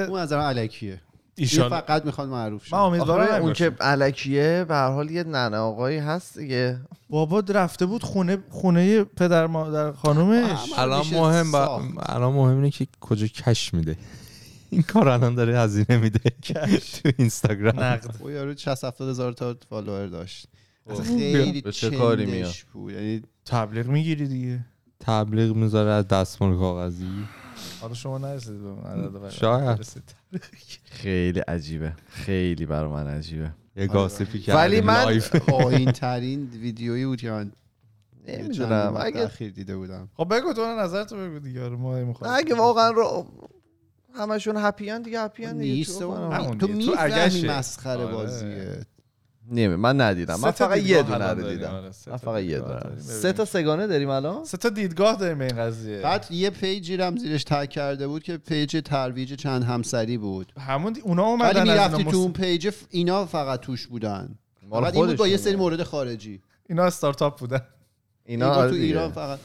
B: اون از علکیه این
C: ایشالا
B: فقط می‌خواد معروف
C: من
B: شه
C: امیدوارم
A: آخه
C: همین
A: اون که
C: باشه.
A: علکیه به هر حال یه ننه آقایی هست دیگه.
C: بابا رفته بود خونه خونه پدر مادر خانومش.
D: الان مهم با... الان مهم اینه که کجا کش میده. [laughs] این کار الان داره هزینه میده. [laughs] تو اینستاگرام.
C: نقد.
B: او یارو 60 70 هزار تا فالوور داشت. خیلی
A: چه کاری میاد؟
B: بود. یعنی
C: تبلیغ می‌گیری دیگه.
D: تبلیغ می‌ذاره از دستمال کاغذی.
C: حالا شما نرسید به
D: شاید.
A: خیلی عجیبه خیلی برای من عجیبه
D: یه گاسپی کردیم
A: ولی من.
B: پایین [laughs] ترین ویدیویی بود که من
A: نمی‌دونم اگه
B: اخیر دیده بودم
C: خب بگو تو نظرتو بگو دیگه آره ما
A: اگه واقعا رو همشون هپی ان دیگه هپی ان دیگه
B: نیست تو.
C: تو اگشه.
B: مسخره
C: آره.
B: بازیه
A: نمی من ندیدم. من فقط یه دونه رو. دیدم
C: آره،
A: من فقط یه دونه. سه تا سگانه داریم الان؟
C: سه تا دیدگاه داریم به این قضیه.
B: بعد یه پیجی هم زیرش تگ کرده بود که پیج ترویج چند همسری بود.
C: همون دی- اونا
B: ولی
C: اومدن از
B: می‌رفتی تو. اون پیج اینا فقط توش بودن.
A: مال
B: فقط این بود با یه. سری مورد خارجی.
C: اینا استارتاپ بودن.
A: اینا آره
B: تو
A: دیگه.
B: ایران فقط.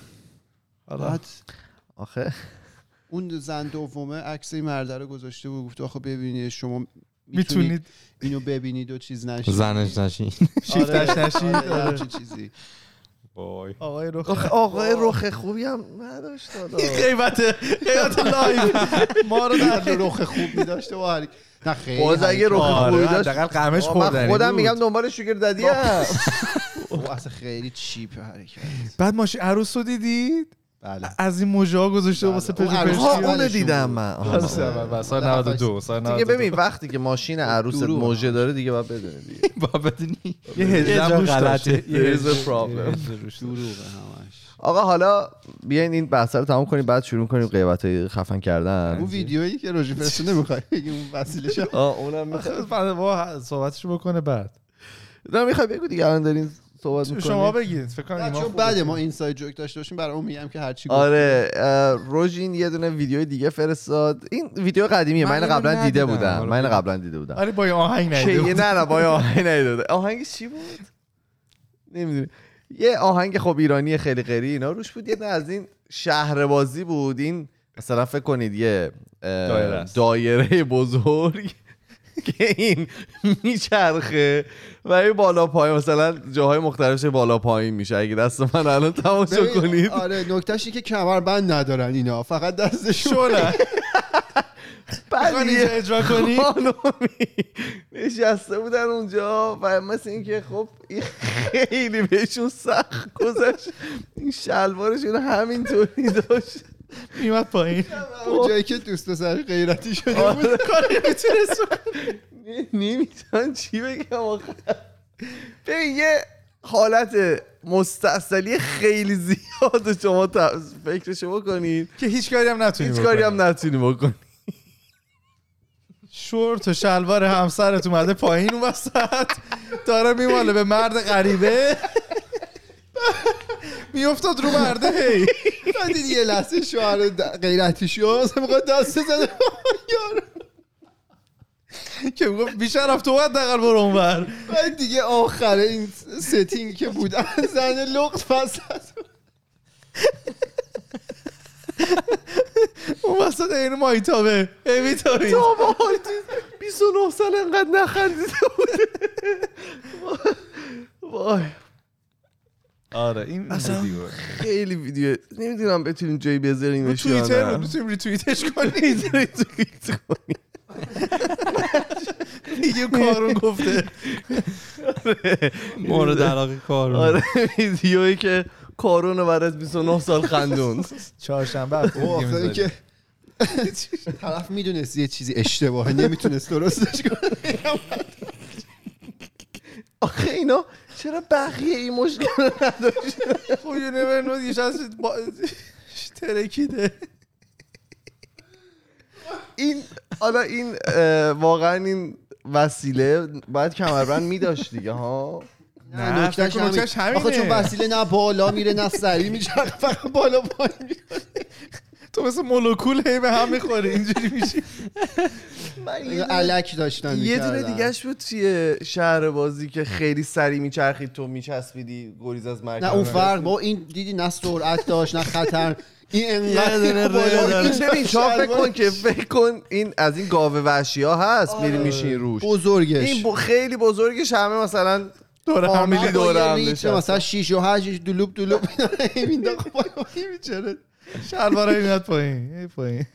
C: حالا
B: بعد
A: آخه.
B: اون زن دومه عکس این مرده رو گذاشته بود گفت آخه ببینید شما می‌تونید. اینو ببینید و چیز نشید
D: زنش نشین. [laughs]
C: شیفتش
B: آره،
C: نشید
B: آره،
C: آره.
B: چیزی.
C: آقای رخ
A: آقای رخ خوبی هم نداشت دادا.
C: قیمت قیمت لایو. ما رو
B: در [laughs] رخ خوب میداشته و هر نه خیلی
A: باز اگه رخ خوبی داشت
C: حداقل قمش خوردنی
A: خودم. میگم دنبال شوگر ددی هم. [laughs]
B: او اصلا خیلی چیپ حرکت.
C: بعد ماشین عروس رو دیدید؟
B: بله
C: از این موژا گذاشته
B: بله.
C: واسه
B: اون
C: پژو
B: عروس اولشون
A: دیدم. من آها.
C: سال سال سال 92 سال 92
A: دیگه ببین وقتی که ماشین عروست
B: دروغ.
A: موجه داره دیگه باید بدونی دیگه [laughs]
D: با بدونی
C: یه روش
D: غلطه.
C: داشته. یه
A: There is a
C: هجله-
A: problem.
C: یه هجله روش داشته.
B: دروغه همش
A: آقا حالا بیاین این بحث رو تمام کنیم بعد شروع کنیم غیبت های خفن کردن
B: اون ویدیویی که روژی فرسته نمی‌خوای بگی اون وسیلش
A: آه اونم می‌خواد
C: بعد با صحبتشو بکنه بعد
A: نه می‌خوای بگو دیگه الان دارین صحبت می‌کنیم
C: شما بگید فکر کنم
B: چون بعد. ما اینساید جوک داشته باشیم برای اون میگم که هرچی گفت.
A: آره روژین یه دونه ویدیو دیگه فرستاد. این ویدیو قدیمیه من قبلا دیده. بودم.
D: حالا
A: من. قبلا دیده بودم.
C: آره با آهنگ [laughs] بود.
A: نه نه با آهنگ ندیده آهنگ چی بود؟ نمی‌دونی یه آهنگ خب ایرانی خیلی غیری اینا. روش بود یه از این شهر بازی بود. این مثلا فکر کنید یه.
C: دایره
A: بزرگ. که این میچرخه. و این بالا پایین مثلا جاهای مختلفش بالا پایین میشه. اگه دست من الان تماشا کنید.
B: آره نکتهش اینه که کمربند ندارن اینا. فقط دستشون
C: شله. [laughs]
A: بعد
C: اجرا کنی؟
A: نشسته بودن اونجا و مثل اینکه خب این خیلی بهشون سخت گذشت. این شلوارشون همینطوری داشت.
C: میمد پایین.
B: اون جایی که دوست پسر غیرتی شده
A: آره.
B: بود
C: کاری می‌تونست
A: نمی‌تونم چی بگم آخه؟ ببین یه حالت مستصلی خیلی زیاد شما ت- فکرشو بکنید
C: که هیچ کاری هم نتونی
A: هیچ کاری هم. نتونی بکنی.
C: شورت و شلوار همسرت اومده پایین اون وسط. داره میماله به مرد غریبه. میافتاد رو مرده. هی.
B: دیدی یه لحظه شوهر غیرتی اصلا می‌خواد دست بزنه. یارو.
C: که می‌گفت بیشرف تو باید دقل برو اونور
B: بعد دیگه آخره این ستینگ که بود زن لقت وسط
C: اون وسط این مایتابه. هی میتابی
A: بابا 29 سال انقدر نخندیده بوده وای.
C: آره این
A: اصلا خیلی ویدیو نمی‌دونم بتونیم جایی
C: رو
A: بذاریمش یا
C: توییتر
A: نه.
C: بود می‌تونیم ریتوییتش [laughs] کنیم. دیگه کارون گفته [laughs]
D: مورد علاقه کار
A: آره ویدیویی که کارون رو بعد از 29 سال خندون
C: چهارشنبه هفته
B: او
C: دیگه
B: آخه
C: می‌ذاریم.
B: که [laughs] طرف می‌دونست یه چیزی اشتباهه نمی‌تونست درستش کنه
A: آخه اینا چرا بقیه این مشکل رو نداشت
C: خب یه شاید با... ترکیده
A: این حالا این واقعا این وسیله باید کمربند میداشت دیگه ها
C: نه،
B: نکتهش
C: فکر کنم نکتهش
B: همین. آخه
C: همینه.
B: چون وسیله نه بالا میره نه سری میچرخه فقط بالا پایین می‌کنه.
C: تو مثل مولکول هی به هم می‌خوری اینجوری میشی.
A: من یه
B: اینا
A: دونه-
B: علک داشتن
A: یه دونه. دیگهش بود توی شهر بازی که خیلی سری میچرخید تو میچسبیدی گریز از مرکز.
B: نه اون فرق با این دیدی نه سرعت داشت نه خطر. این انقدر
C: داره.
A: شما فکر کن که فکر کن این از این گاوه وحشی ها هست میری میشین روش.
B: بزرگش.
A: این خیلی بزرگش همه مثلا
C: دور
A: فامیلی
C: هم
A: دور هم.
B: مثلا 6 و 8 دلوب دلوب مینداخت بالا میچره
C: شلوار هی میاد پایین. پایین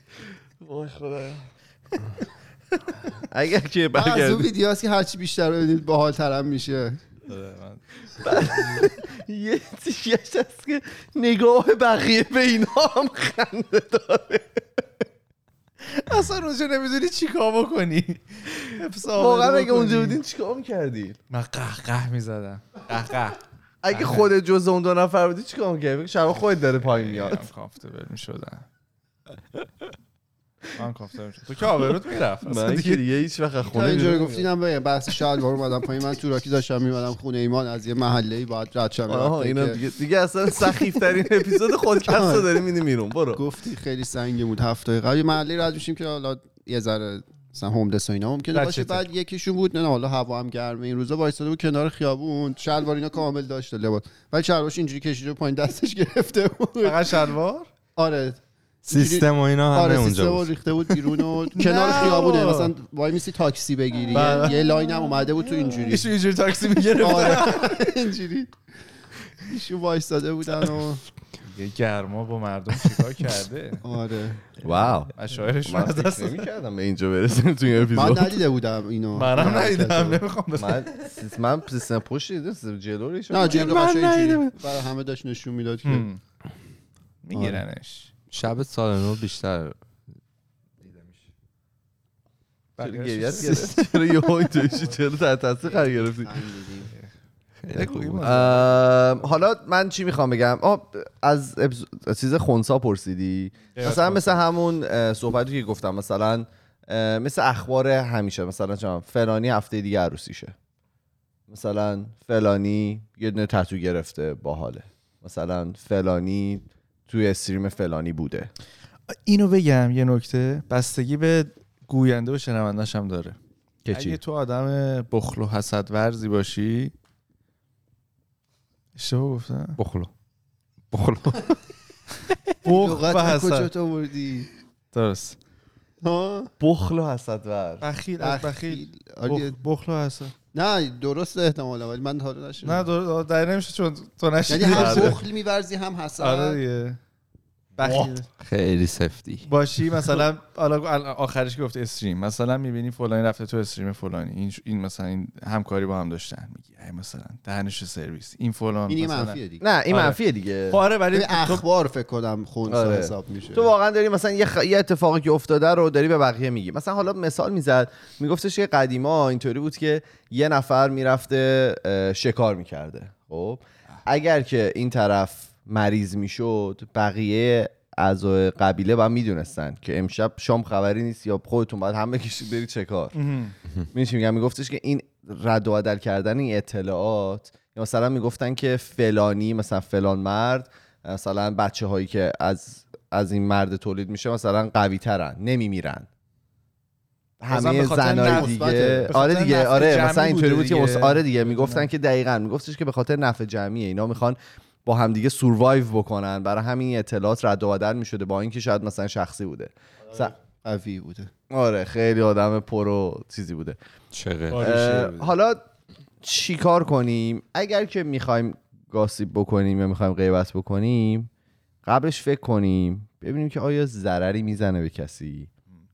A: وای خدایا. اگر که
B: از اون
A: برگرد
B: ویدیو هست که هرچی بیشتر ببینید باحال ترم میشه. [laughs]
A: یه چیزش هست که نگاه بقیه به اینا هم خنده داره.
C: اصلا اونجا نمی‌دونی چی کار بکنی.
A: واقعا اگه اونجا بودین چیکار می‌کردین
C: من قهقه می‌زدم. قهقه.
A: اگه خودت جز اون دو نفر بودی چیکار می‌کردی؟ شب خودت داره پایین میاد.
C: کامفتبل می‌شدم. آن کافتر می‌شد تو که آبروت می‌رفت.
A: من که دیگه هیچ وقت خونه
B: اینجا
A: بیرون
B: گفتینم بگم بحث شلوار اومدم پایین. من تو راکی داشتم میمدم خونه ایمان از یه محله ای باید رد شم.
A: آها اینا دیگه دیگه اصلا سخیف ترین اپیزود خودکست رو داریم میدیم بیرون برو.
B: گفتی خیلی سنگین بود هفته قبل یه محله رد میشیم که حالا یه ذره مثلا homeless و اینا ممکنه باشه. بعد یکیشون بود نه حالا هوا هم گرمه. این روزا وایساده بود کنار خیابون. شلوار اینا کامل داشته لباس. ولی شلوارش اینجوری کشیده پایین دستش گرفته بود.
C: فقط شلوار؟
B: آره.
D: سیستم و اینا همه
B: آره
D: اونجا
B: سیستم
D: بود.
B: ریخته بود بیرون و [laughs] کنار
C: نه
B: خیابونه. مثلا وای میسی تاکسی بگیری.
C: بله.
B: یه- یه line هم اومده بود تو اینجوری.
C: ایشون اینجوری تاکسی می‌گرفت.
B: آره اینجوری. ایشون وایستاده بودن و
C: یه گرما با مردم چیکار کرده؟
B: آره.
A: واو.
C: اشاعرش
A: من
C: از دست
A: نمی‌کردم به اینجا برسیم توی این
B: من
A: اپیزود.
B: ندیده بودم اینو.
C: منم ندیدم نمی‌خوام بس
A: من من سیستم پشت دیدم جلو
B: نه جلو
C: من
B: قشنگ برای همه داشت نشون می‌داد که
C: میگیرنش.
D: شب سال نو بیشتر
A: چرا گریت گرفت چرا یه هایی تویشی چرا تحت تاثیر قرار گرفتی
C: خیلی خوبی بود.
A: ام، حالا من چی می‌خوام بگم؟ از چیز خونسا پرسیدی. مثلا مثل همون صحبتی که گفتم مثلا مثل اخبار همیشه. مثلا چم فلانی هفته دیگه عروسیشه. مثلا فلانی یه دونه تتو گرفته باحاله. مثلا فلانی توی استریم فلانی بوده.
C: اینو بگم یه نکته. بستگی به گوینده و شنوندش هم داره.
A: که
C: اگه تو آدم بخل و حسد ورزی باشی اشتباه گفتم؟
D: بخلو. بخلو. [laughs]
C: بخل و
B: کجا
C: حسد.
B: تو بردی
C: درست.
B: ها؟
A: بخل و حسد ور.
C: بخیل از بخیل.
B: آره،
C: بخ- بخل و حسد.
B: نه درست احتمالا ولی من حالا نشدم.
C: نه در در نمیشه چون تو
B: یعنی
C: نشیدی
B: هم
C: آره.
B: بخل میورزی هم حسد.
C: آره دیگه. بخیل
D: خیلی سفتی.
C: باشی مثلا حالا آخرش گفت استریم. مثلا می‌بینی فلانی رفته تو استریم فلانی. این این مثلا این همکاری با هم داشتن. میگی ای مثلا دهنش سرویس. این فلان
B: این
C: مثلا.
B: منفیه دیگه.
A: نه این
C: آره.
A: منفیه دیگه.
C: خب آره ولی تو
B: اخبار فکر کنم خونسا
A: آره.
B: حساب میشه.
A: تو واقعا داری مثلا یه, خ... یه اتفاقی که افتاده رو داری به بقیه میگی. مثلا حالا مثال می‌زد میگفتش که قدیما اینطوری بود که یه نفر می‌رفته شکار می‌کرده. خب؟ اگر که این طرف مریض می‌شد بقیه اعضای قبیله با می‌دونستن که امشب شام خبری نیست یا خودتون باید هم بکشید برید شکار می‌دونی چی میگم؟ میگفتش که این رد و بدل کردن این اطلاعات یا مثلا می‌گفتن که فلانی مثلا فلان مرد مثلا بچه هایی که از از این مرد تولید میشه مثلا قوی ترن نمیمیرن همه زنای
C: نفع-
A: دیگه.
B: به
C: خاطر
A: آره دیگه آره مثلا اینطوری بود که
C: دیگه.
A: آره دیگه می‌گفتن که دقیقا میگفتش که به خاطر نفع جمعیه اینا می‌خوان با همدیگه سوروایو بکنن. برای همین اطلاعات رد و بدل می‌شده با اینکه شاید مثلا شخصی بوده. مثلا-
B: قوی بوده.
A: آره خیلی آدم پرو چیزی بوده.
D: چقدر؟
A: اه، حالا چیکار کنیم؟ اگر که می‌خوایم گاسیب بکنیم یا می‌خوایم غیبت بکنیم قبلش فکر کنیم ببینیم که آیا ضرری می‌زنه به کسی؟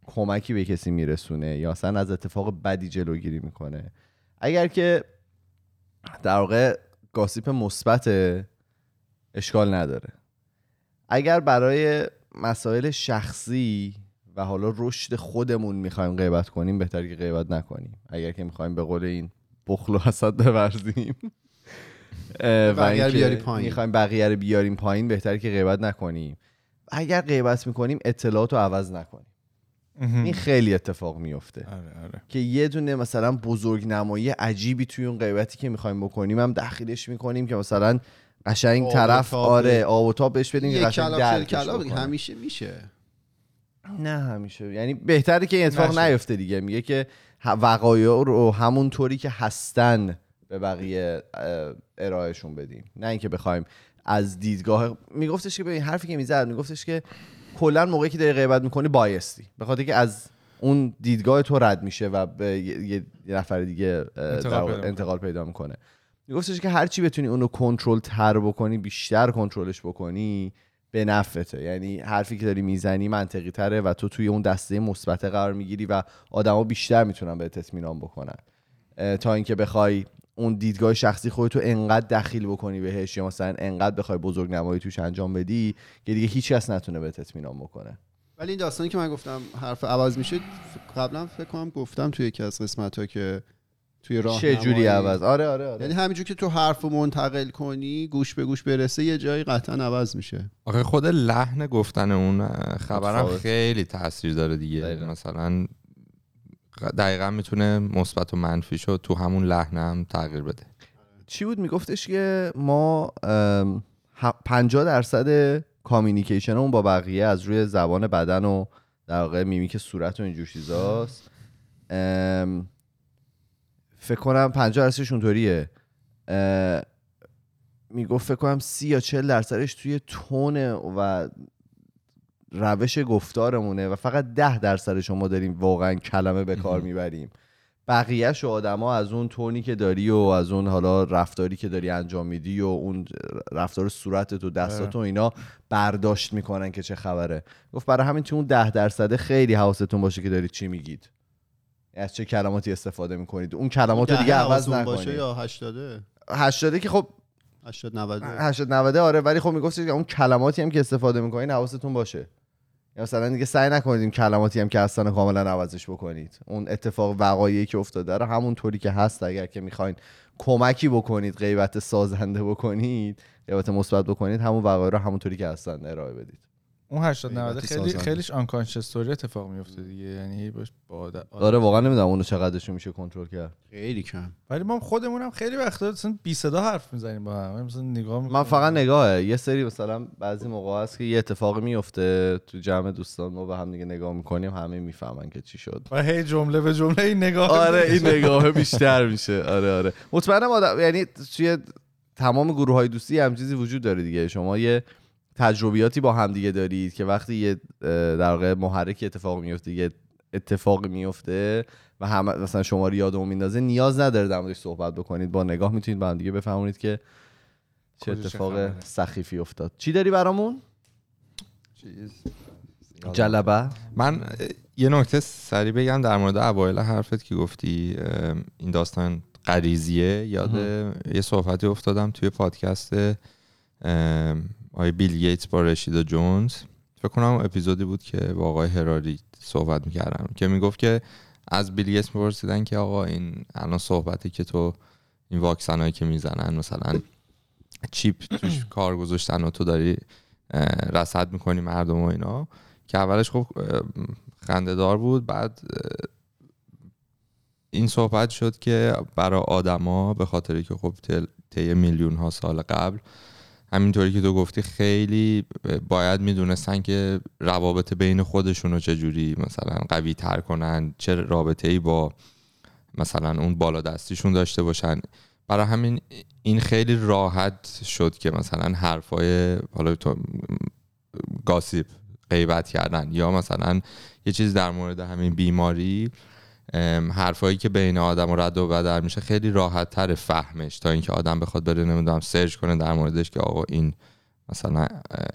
A: کمکی به کسی میرسونه؟ یا اصلا از اتفاق بدی جلوگیری می‌کنه؟ اگر که در واقع گاسیپ مثبت اشکال نداره. اگر برای مسائل شخصی و حالا رشد خودمون می‌خوایم غیبت کنیم بهتر که غیبت نکنیم. اگر که می‌خوایم به قول این بخل و حسد بورزیم و اینکه
B: بیاری پایین.
A: می‌خوایم بقیه رو بیاریم پایین بهتر که غیبت نکنیم. اگر غیبت می‌کنیم اطلاعات رو عوض نکنیم. این خیلی اتفاق میفته
C: آره آره.
A: که یه دونه مثلا بزرگ نمایی عجیبی توی اون غیبتی که می‌خوایم بکنیم هم داخلش می‌کنیم که مثلا قشنگ طرف آره آب و تاب بهش
B: یک
A: قشنگ
B: کلاب کلاب. همیشه میشه.
A: نه همیشه. یعنی بهتره که این اتفاق. نیفته دیگه. میگه که وقایع رو همون طوری که هستن به بقیه ارائهشون بدیم نه اینکه بخوایم از دیدگاه میگفتش که ببین حرفی که می‌زد میگفتش که کلا موقعی که داری غیبت می‌کنی بایستی. به خاطر که از اون دیدگاه تو رد میشه و به یه, یه- یه نفر دیگه
C: انتقال پیدا می‌کنه.
A: میگفتش که هرچی بتونی اونو کنترل تر بکنی بیشتر کنترلش بکنی به نفته یعنی حرفی که داری می‌زنی منطقی تره و تو توی اون دسته مثبت قرار می‌گیری و آدما بیشتر می‌تونن بهت اطمینان بکنن. تا اینکه بخوای اون دیدگاه شخصی خودتو انقدر دخیل بکنی بهش یا مثلا انقدر بخوای بزرگ نمایی توش انجام بدی که دیگه هیچ کس نتونه بهت اطمینان بکنه.
B: ولی این داستانی که من گفتم حرف عوض میشه قبلا فکر کنم گفتم توی یکی از قسمت ها که توی راه
A: چه جوری عوض؟ آره آره آره.
B: یعنی همینجور که تو حرف رو منتقل کنی گوش به گوش برسه یه جایی قطعا عوض میشه.
D: آخه خود لحن گفتن اون خبرم
A: متفاوت.
D: خیلی تاثیر داره دیگه.
A: دقیقاً.
D: مثلا دقیقا می‌تونه مثبت و منفی شد تو همون لحن هم تغییر بده.
A: چی بود؟ میگفتش که ما ام، ه- 50 درصد communication مون با بقیه از روی زبان بدن و در واقع میمیک صورت و اینجور چیزاست. فکر کنم 50 درصدش اونطوریه. می‌گفت فکر کنم سی یا 40 درصدش توی تون و روش گفتارمونه و فقط ده درصدش ما داریم واقعا کلمه به کار می‌بریم. بقیهش و آدما از اون تونی که داری و از اون حالا رفتاری که داری انجام میدی و اون رفتار صورتت و دستات و اینا برداشت می‌کنن که چه خبره. گفت برای همین تو اون ده درصده خیلی حواستون باشه که دارید چی میگید. از چه کلماتی استفاده می‌کنید؟ اون کلمات دیگه عوض نکنید.
B: یا 80
A: هشتاده که خب
B: 80 90
A: 80 90 آره ولی خب میگفتش که اون کلماتی هم که استفاده می‌کنین حواستون باشه. یا مثلا دیگه سعی نکنید این کلماتی هم که هستن کاملا عوضش بکنید. اون اتفاق وقایعی که افتاده رو همون طوری که هست اگر که می‌خواین کمکی بکنید غیبت سازنده بکنید غیبت مثبت بکنید همون وقایع رو همونطوری که هستن ارائه بدید.
C: اون 80 90
B: غیبتی
C: خیلی. خیلیش آنکانشس استوری اتفاق میفته دیگه. یعنی باش با
A: آره واقعا نمی‌دونم اونو چقدرشون میشه کنترل کرد.
B: خیلی کم.
C: ولی ما خودمون هم خیلی وقتا مثلا بی صدا حرف می‌زنیم با هم. مثلا نگاه
A: من
C: می‌کنیم.
A: فقط نگاهه. یه سری مثلا بعضی موقع هست که یه اتفاقی میفته تو جمع دوستان ما به هم دیگه نگاه می‌کنیم همه می‌فهمن که چی شد.
C: و هی جمله به جمله این نگاه
A: آره این نگاه بیشتر میشه. آره آره. مطمئنم آدم یعنی توی تمام گروه های دوستی هم چیزی وجود داره دیگه. شما یه تجربیاتی با هم دیگه دارید که وقتی یه در واقع محرک اتفاق میفته یه اتفاق میفته و هم مثلا شما رو یادمون میندازه نیاز نداره در موردش صحبت بکنید. با نگاه می‌تونید با هم دیگه بفهمونید که چه اتفاق. سخیفی افتاد. چی داری برامون؟ جلبه.
D: من یه نکته سریع بگم در مورد اوایل حرفت که گفتی. این داستان غریزیه. یاد یه صحبتی افتادم توی پادکست آقای بیل گیتس با رشیدا جونز. فکر کنم اپیزودی بود که با آقای هراری صحبت می‌کردم که می‌گفت که از بیل گیتس میپرسیدن که آقا این الان صحبتی که تو این واکسن هایی که می‌زنن مثلا چیپ توش [clears throat] کار گذاشتن و تو داری رصد می‌کنی مردم و اینا. که اولش خب خنده دار بود بعد این صحبت شد که برای آدما به خاطری که خب طی میلیون ها سال قبل همینطوری که تو گفتی خیلی باید می‌دونستن که روابط بین خودشون رو چجوری مثلا قوی تر کنن چه رابطه ای با مثلا اون بالا دستیشون داشته باشن. برای همین این خیلی راحت شد که مثلا حرفای حالا تو گاسیپ غیبت کردن یا مثلا یه چیز در مورد همین بیماری حرفایی که بین آدم و رد و بدل میشه خیلی راحت تر فهمش تا اینکه آدم بخواد بره نمی‌دونم سرچ کنه در موردش که آقا این مثلا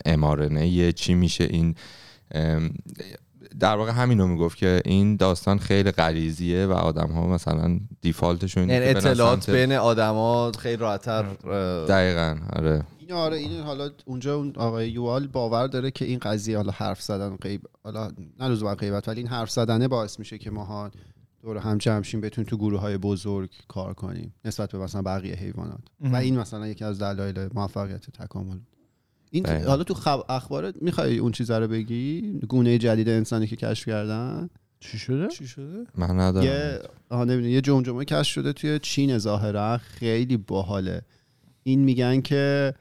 D: امارنه یه چی میشه این در واقع همین رو می‌گفت که این داستان خیلی غریزیه و آدم ها مثلا دیفالتشون اینه
A: یعنی اطلاعات بین آدما خیلی راحتتر
D: دقیقا آره.
B: این آره این حالا اونجا اون آقای یوال باور داره که این قضیه حالا حرف زدن غیب حالا نه لزوما غیبت ولی این حرف زدنه باعث میشه که ماها دور هم جمع شیم بتونیم تو گروه های بزرگ کار کنیم نسبت به مثلا بقیه حیوانات. و این مثلا یکی از دلایل موفقیت تکامل. این
D: دقیقاً.
B: حالا تو خب اخبارت می‌خوای اون چیزا رو بگی؟ گونه جدید انسانی که کشف کردن؟
A: چی شده؟
C: چی شده؟
D: من ندارم.
B: یه یه جمجمه کشف شده توی چین ظاهرا. خیلی باحاله. این میگن که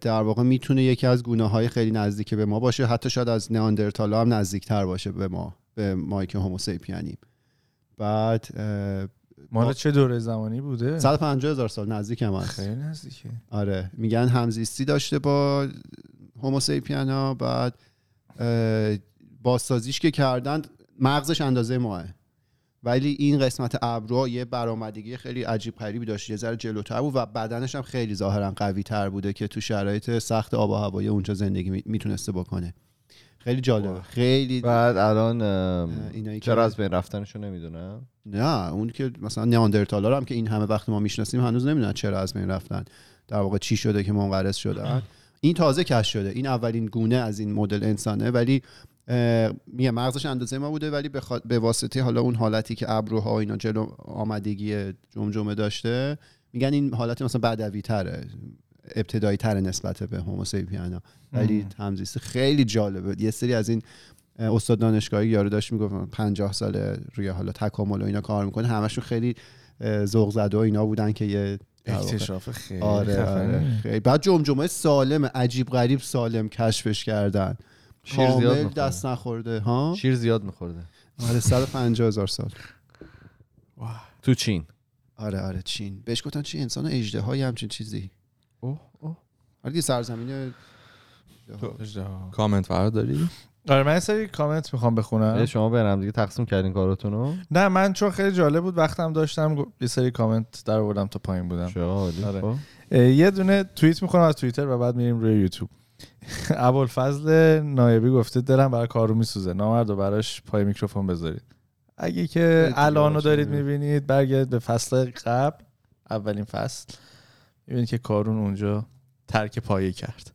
B: در واقع می‌تونه یکی از گونه های خیلی نزدیک به ما باشه. حتی شاید از نیاندرتالا هم نزدیکتر باشه به ما به ما که هوموسیپینیم بعد
C: مال چه دوره زمانی بوده؟
B: 150 هزار سال نزدیک هم هست.
C: خیلی نزدیکه.
B: آره. میگن همزیستی داشته با هوموسیپینا بعد بازسازیش که کردن مغزش اندازه ماه ولی این قسمت ابرو یه برآمدگی خیلی عجیب غریبی داشت. یه ذره جلوتر بود و بدنش هم خیلی ظاهرا قوی تر بوده که تو شرایط سخت آب و هوایی اونجا زندگی می- می‌تونسته بکنه. خیلی جالبه. خیلی
A: بعد الان
B: اینایی
A: چرا از بین رفتنشو نمی‌دونم؟
B: نه اون که مثلا نیاندرتالا رو هم که این همه وقت ما می‌شناسیم هنوز نمی‌دونن چرا از بین رفتن. در واقع چی شده که منقرض شدن این تازه کش شده. این اولین گونه از این مدل انسانه. ولی میگه مغزش اندازه ما بوده ولی به, به واسطه حالا اون حالتی که ابروها اینا جلو آمدگی جمجمه داشته میگن این حالت مثلا بدوی تره ابتدایی تره نسبت به هوموسیپیانا. ولی همزیسته خیلی جالبه. یه سری از این استاد دانشگاهی یارو داشت می‌گفت 50 ساله روی حالا تکامل و اینا کار می‌کنه. همشون خیلی ذوق زده و اینا بودن که یه
C: اکتشاف خیلی
B: آره. آره خیلی. بعد جمجمه سالم عجیب غریب سالم کشفش کردن.
A: شیر زیاد.
B: دست نخورده ها؟
A: شیر زیاد میخورده.
B: آره 150 هزار سال.
A: تو چین.
B: آره آره چین. بهش گفتن چی؟ انسان اجده های همچین چیزی.
A: اوه اوه.
B: آره دیگه سرزمین.
D: کامنت فرا داری
C: آره من سری کامنت می‌خوام بخونم.
A: شما برم دیگه تقسیم کردین کاراتون رو
C: نه من چون خیلی جالب بود وقتم داشتم یه سری کامنت در آوردم تا پایین بودم. آره.
A: خب.
C: یه دونه توییت می‌کنم از توییتر و بعد میریم روی یوتیوب. [laughs] ابوالفضل نایبی گفته دلم برای کارو میسوزه. نامرد و براش پای میکروفون بذارید. اگه که الانو دارید. می‌بینید برگردید به فصل قبل اولین فصل. می‌بینید که کارون اونجا ترک پایه کرد.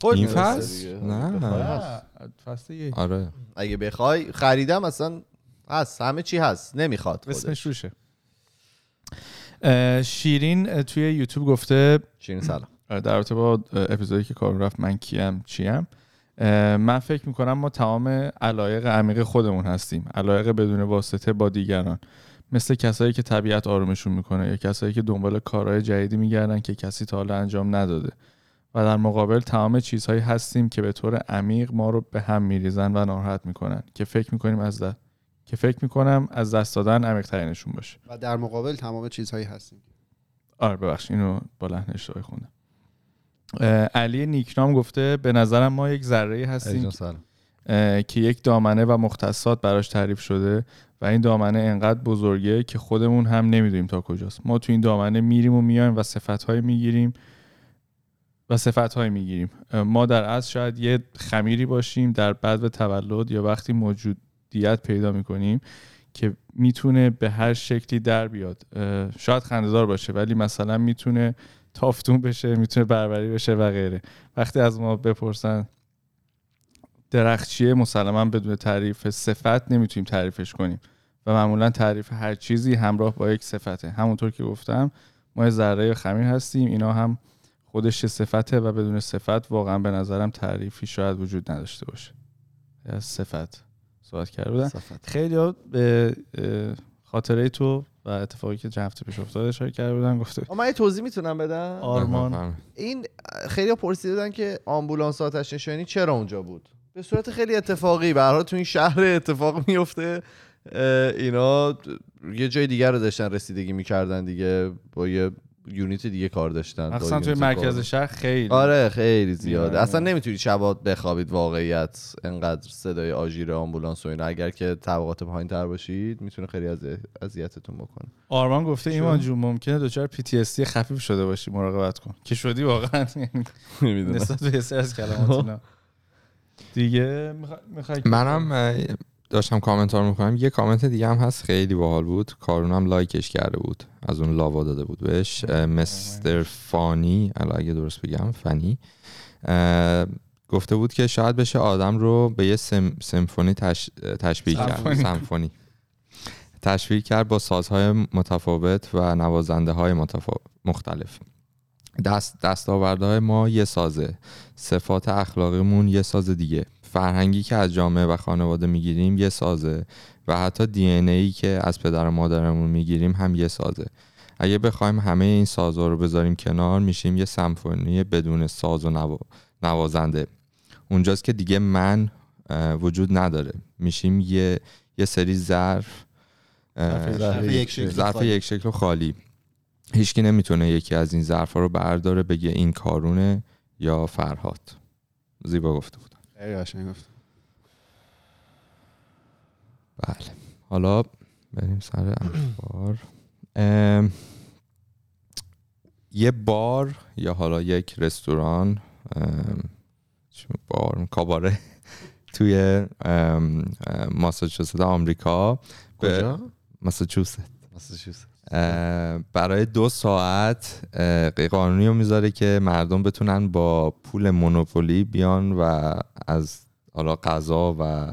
A: خود
D: این فصل؟ نه.
A: بخوای هست.
C: فصل. یک.
D: آره.
A: اگه بخوای خریدم اصلا هست. همه چی هست. نمی‌خواد
C: اسمش روشه شیرین توی یوتیوب گفته
A: شیرین سلام.
C: آره، در رابطه با اپیزودی که کارون رفت من کیم چیم. من فکر می‌کنم ما تمام علایق عمیق خودمون هستیم. علایق بدون واسطه با دیگران. مثل کسایی که طبیعت آرومشون می‌کنه یا کسایی که دنبال کارهای جدیدی میگردن که کسی تا حالا انجام نداده. و در مقابل تمام چیزهایی هستیم که به طور عمیق ما رو به هم میریزن و ناراحت می‌کنن. که فکر می‌کنیم از دست که فکر می‌کنم از دست دادن عمیق ترینشون باشه.
B: و در مقابل تمام چیزهایی هستیم.
C: آره ببخش اینو با لحن اشتباهی خوندم. علی نیکنام گفته به نظرم ما یک ذره هستیم
A: سلام.
C: که یک دامنه و مختصات براش تعریف شده و این دامنه انقدر بزرگه که خودمون هم نمی‌دونیم تا کجاست. ما تو این دامنه میریم و میایم و صفتهای می‌گیریم و صفتهای می‌گیریم. ما در اصل شاید یه خمیری باشیم در بعد و تولد یا وقتی موجودیت پیدا می‌کنیم که می‌تونه به هر شکلی در بیاد. شاید خندهدار باشه ولی مثلا می‌تونه تافتون بشه می‌تونه بربری بشه و غیره. وقتی از ما بپرسن درخت چیه مسلما بدون تعریف صفت نمی‌تونیم تعریفش کنیم. و معمولا تعریف هر چیزی همراه با یک صفته. همونطور که گفتم ما یه ذره خمیر هستیم اینا هم خودش صفته و بدون صفت واقعا به نظرم تعریفی شاید وجود نداشته باشه. از صفت. صحبت کرده بودن
A: صفت.
C: خیلی ها به خاطره تو و اتفاقی که چند هفته پیش افتاده اشاره کرده بودن گفته
A: من یه توضیح می‌تونم بدم؟
C: آرمان.
A: این خیلی پرسیدن که آمبولانس آتش نشانی چرا اونجا بود؟ به صورت خیلی اتفاقی به حال تو این شهر اتفاق میفته اینا یه جای دیگر رو داشتن رسیدگی می‌کردن دیگه با یه یونیت دیگه کار داشتن
C: مخصوصا توی مرکز
A: کار.
C: شهر خیلی.
A: آره خیلی زیاده.
C: می‌رن.
A: اصلا نمی‌تونید شبا بخوابید واقعیت انقدر صدای آژیر آمبولانس و اینا. اگر که طبقات پایین تر باشید می‌تونه خیلی از اذیتتون بکنه.
C: آرمان گفته؟ ایمان جون ممکنه دچار PTSD خفیف شده باشی مراقبت کن. که شدی واقعا؟ [laughs]
A: نمی‌دونم.
C: نسبت به از کلمات [laughs] دیگه می‌خوای
D: منم داشتم کامنت رو می‌کنم یه کامنت دیگه هم هست خیلی باحال بود. کارون هم لایکش کرده بود. از اون love ا داده بود بهش. Mister Funny. الان اگه درست بگم funny. گفته بود که شاید بشه آدم رو به یه سم، سمفونی تش، تشبیه کرد.
C: سمفونی.
D: تشبیه کرد با سازهای متفاوت و نوازنده های مختلف. دست دستاوردهای ما یه سازه. صفات اخلاقیمون یه ساز دیگه. فرهنگی که از جامعه و خانواده می‌گیریم یه سازه و حتی دی ای که از پدر و مادرمون می‌گیریم هم یه سازه. اگه بخوایم همه این سازها رو بذاریم کنار میشیم یه سمفونی بدون ساز و نوا- نوازنده. اونجاست که دیگه من وجود نداره. میشیم یه یه سری ظرف
C: ظرف
B: یک شکل خالی.
D: یک شکل و خالی هیچکی نمی‌تونه یکی از این ظرف رو برداره بگه این کارونه یا فرهاد. زیبا گفته بود
B: خیلی قشنگ گفت
D: بله. حالا بریم سر اخبار. یه بار یا حالا یک رستوران بار کاباره. [laughs] توی ماساچوست آمریکا.
A: کجا؟
D: ماساچوست.
A: ماساچوست.
D: برای دو ساعت قانونی رو می‌ذاره که مردم بتونن با پول مونوپولی بیان و از حالا غذا و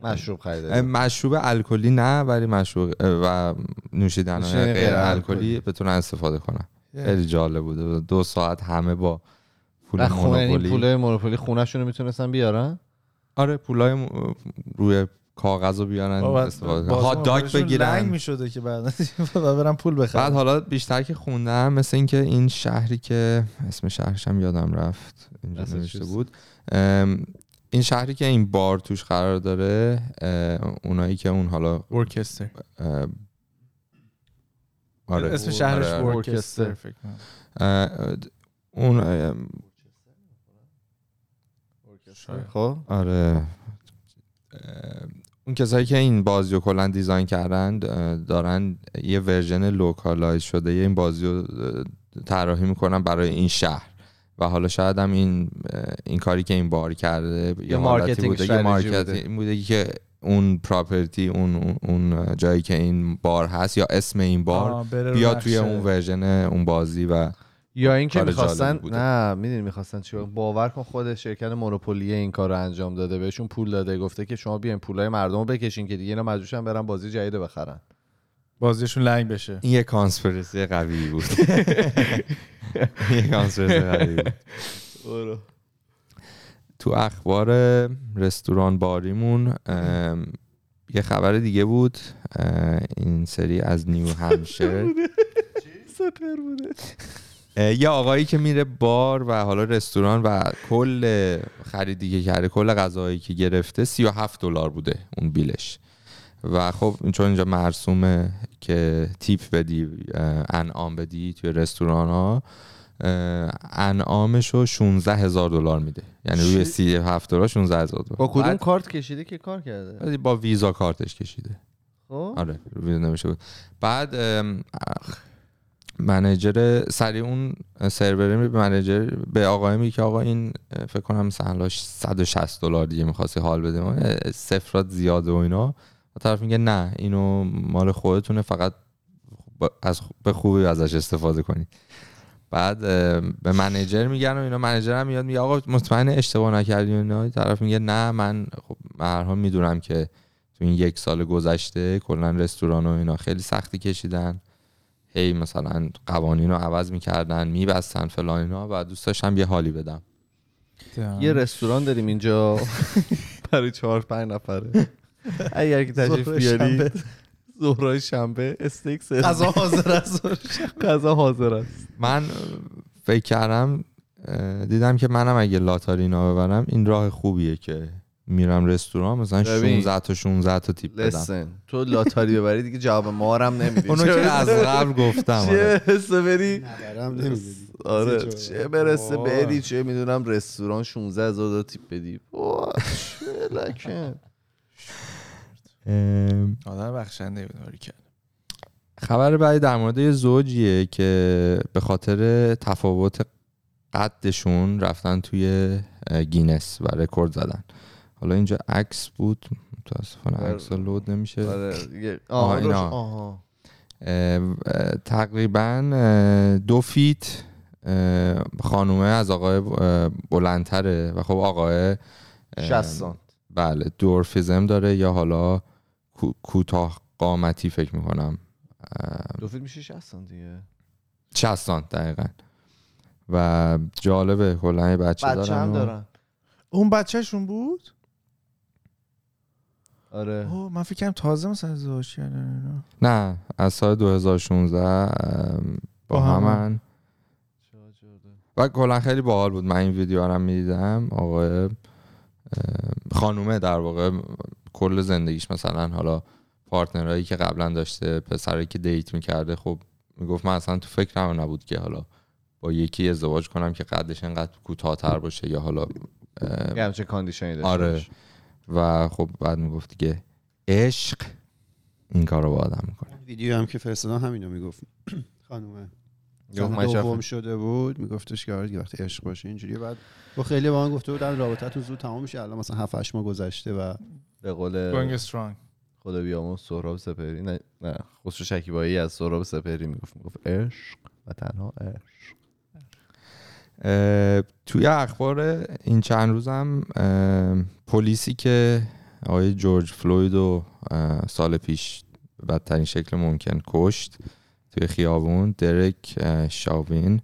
A: مشروب خریده
D: مشروب الکلی نه ولی مشروب و نوشیدن
A: نوشیدنی
D: غیر الکلی. بتونن استفاده کنن. خیلی جالب بوده. دو ساعت همه با پول
A: این
D: مونوپولی.
A: پول مونوپولی خونهشون رو می‌تونستن بیارن؟
D: آره پولای م- روی کاغذ رو بیارن استفاده کنن. هات داگ بگیرن.
C: می‌شده که بعد. [laughs] برم پول بخرم
D: بعد حالا بیشتر که خوندم مثل اینکه این شهری که اسم شهرش هم یادم رفت اینجا نوشته. بود. این شهری که این بار توش قرار داره اونایی که اون حالا
C: ورکستر
D: اه، آره
C: اسم شهرش
D: آره، آره.
C: ورکستر فکر کنم.
D: اه، اون.
A: خب.
D: آره. اه، اون کسایی که این بازی رو کلا design کردن دارن یه ورژن localize شده یه این بازی رو طراحی می‌کنن برای این شهر و حالا شاید هم این این کاری که این بار کرده یه
A: marketing
D: بوده یه marketing بوده که اون property اون اون- جایی که این بار هست یا اسم این بار
C: نقشه.
D: توی اون ورژن اون بازی و
A: یا اینکه
D: کار
A: می‌خواستن. نه می‌دونی می‌خواستن چیکار باور کن خود شرکت Monopoly این کار رو انجام داده بهشون پول داده گفته که شما بیاین پولای مردم رو بکشین که دیگه اینا مجبورشن برن بازی جدید رو بخرن.
C: بازیشون لنگ بشه.
D: این یه conspiracy قوی بود. [laughs] یه conspiracy قوی بود. تو اخبار رستوران باریمون یه خبر دیگه بود این سری از نیو همشر
A: سپر بوده.
D: یه آقایی که میره بار و حالا رستوران و کل خریدی که کرده کل غذاهایی که گرفته 37 دلار بوده اون بیلش. و خب چون اینجا مرسومه که تیپ بدی انعام بدی توی رستوران ها انعامش رو 16 هزار دلار میده. یعنی روی
A: چی؟
D: 37 دلار 16 هزار دلار.
A: با کدوم کارت کشیده که کار کرده؟
D: با ویزا کارتش کشیده.
A: خب؟
D: آره ویزا نمیشه. بود بعد منیجر سریع اون سروره می منیجر به آقای میگه که آقا این فکر کنم سهلاش 160 دلار دیگه می‌خواستی حال بده. ما صفرات زیاده و اینا. و طرف میگه نه اینو مال خودتونه فقط از به خوبی ازش استفاده کنید بعد به منیجر میگن و اینا. منیجر هم میاد میگه آقا مطمئن اشتباه نکردی اینا. طرف میگه نه من خب هر می‌دونم که تو این یک سال گذشته کلا رستوران و اینا خیلی سختی کشیدن. هی مثلا قوانین رو عوض می‌کردن میبستن فلان اینا و دوست داشتم یه حالی بدم.
A: یه رستوران داریم اینجا. [laughs] برای چهار پنج نفره. اگر که تشریف
C: ظهر
A: بیارید
C: شنبه.
A: استیک.
C: غذا حاضر است.
A: غذا حاضر است.
D: من فکر کردم دیدم که منم اگه لاتاری اینا ببرم این راه خوبیه که میرم رستوران مثلا
A: ببین.
D: 16 تا 16 تا تیپ بدم
A: لسن تو لاتاری ببری دیگه جواب ما رو هم نمیدی.
D: اونو که از قبل گفتم
A: چه
D: آره.
A: برسه بری. آره چه برسه بری چه می‌دونم رستوران 16 هزار دلار تیپ بدی. چه
C: آدم بخشنده بود کرد
D: خبر بعدی در مورد یه زوجیه که به خاطر تفاوت قدشون رفتن توی گینس و رکورد زدن. حالا اینجا عکس بود متاسفانه
A: بر-
D: عکس load نمیشه.
A: آره.
D: آها،
A: آها.
D: اه، اه، تقریبا دو feet خانومه از آقای بلندتره و خب آقای اه،
A: 60 سانت.
D: بله دورفیزم داره یا حالا کو- کوتاه قامتی فکر می‌کنم.
A: دو فیلم میشه 60 سانت دیگه؟
D: 60 سانت دقیقا. و جالبه کلا یه بچه,
A: بچه
D: دارن
A: هم دارن.
C: اون بچهشون بود؟
A: آره
C: اوه من فکر کنم تازه مثلا ازدواج کردن اینا.
D: نه از سال 2016 ام، با
C: با همن.
D: و کلا خیلی باحال بود من این ویدیو رو هم می‌دیدم آقای خانومه در واقع کل زندگیش مثلا حالا پارتنرهایی که قبلا داشته پسرایی که دیت می‌کرده خب می‌گفت من اصلا تو فکرم نبود که حالا با یکی ازدواج کنم که قدش انقدر کوتاهتر باشه یا حالا
A: همچه کاندیشنی داشته
D: آره
A: باشه.
D: و خب بعد می‌گفت دیگه عشق این کار رو با آدم می‌کنه.
B: ویدیو هم که فرستادم همینو می‌گفت. [clears throat] خانومه. دوم شده بود میگفتش که آره وقتی عشق باشه اینجوری بعد با خیلی با من گفته بودن رابطتون زود تمام میشه الان مثلا 7 8 ماه گذشته و
A: به قول خدا بیامون سهراب سپهری نه نه خسرو شکیبایی از سهراب سپهری می‌گفت می‌گفت عشق و تنها عشق.
D: توی اخبار این چند روزم پلیسی که آقای جورج فلوید و سال پیش به بدترین شکل ممکن کشت توی خیابون درک شاوین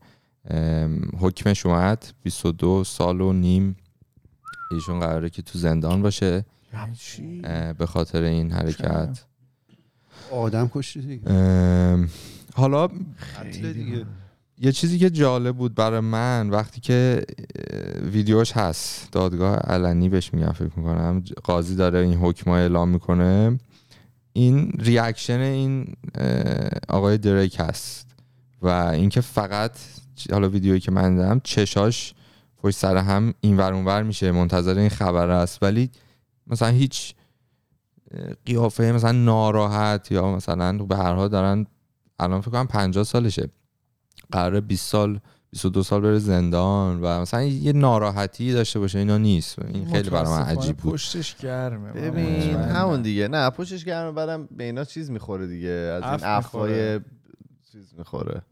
D: حکمش اومد 22 سال و نیم ایشون قراره که تو زندان باشه
C: یعنی
D: به خاطر این حرکت.
B: آدم کشتی
D: حالا
B: دیگه.
D: یه چیزی که جالب بود برای من وقتی که ویدیوش هست دادگاه علنی بهش میگم فکر می‌کنم قاضی داره این حکم اعلام می‌کنه. این ریاکشن این آقای دریک هست و اینکه فقط حالا ویدیویی که من دیدم چشاش پشت سر هم این ور اون ور میشه منتظر این خبر است. ولی مثلا هیچ قیافه مثلا ناراحت یا مثلا به هر حال دارن الان فکر کنم 50 سالشه. قراره 20 سال 22 سال بره زندان و مثلا یه ناراحتی داشته باشه اینا نیست. این خیلی برای من عجیب بود.
C: پشتش گرمه.
A: ببین
C: مطمئنم.
A: همون دیگه. نه پوشش گرم بعدم به اینا چیز می‌خوره دیگه. از این افای چیز می‌خوره.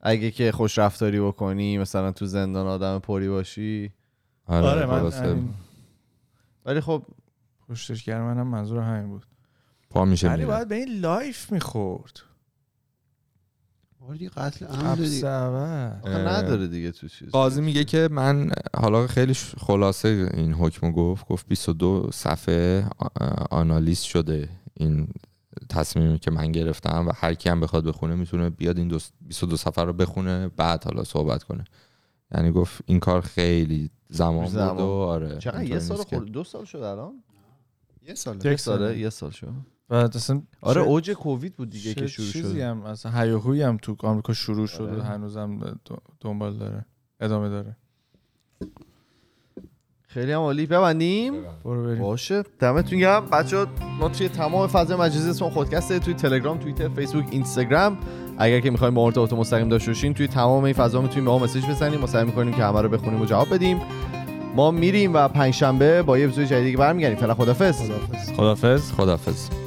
A: اگه که خوش رفتاری بکنی مثلا تو زندان آدم پری باشی.
C: آره من
D: خلاصه
C: همین.
A: ولی خب
C: پشتش گرم منم منظور همین بود.
D: پا میشه
C: ولی باید به این لایف می‌خورد.
B: آره دیگه قتل عمد
A: نداره دیگه تو چیز.
D: قاضی میگه که من حالا خیلی خلاصه این حکم گفت گفت 22 صفحه آنالیز شده این تصمیمی که من گرفتم و هر کی هم بخواد بخونه می‌تونه بیاد این دو 22 صفحه رو بخونه بعد حالا صحبت کنه. یعنی گفت این کار خیلی زمان,
A: زمان.
D: بود و آره
A: چقدر؟ یه سال خورد. دو سال شد الان؟
B: یه ساله
C: یک
A: یک ساله
C: ساله.
A: یه سال شد.
C: و اصلا
A: آره اوج کووید بود دیگه
C: چه
A: که شروع
C: چیزی
A: شد.
C: هم اصلا هیاهویی هم تو آمریکا شروع شد
A: آره.
C: و هنوزم دنبال داره ادامه داره.
A: خیلی هم عالی. ببندیم.
C: برو بریم.
A: باشه. دمتون گرم. بچه ما توی تمام فضای مجازی اسم خودکسته توی تلگرام توییتر فیسبوک اینستاگرام. اگر که می‌خوایم با ما ارتباط مستقیم داشته باشین توی تمام این فضا می‌تونیم به ما مسیج بزنیم. ما سعی می‌کنیم که همه رو بخونیم و جواب بدیم. ما میریم و پنجشنبه با یه اپیزود جدیدی برمیگردیم. فعلا خدافظ
C: خدافظ
D: خدافظ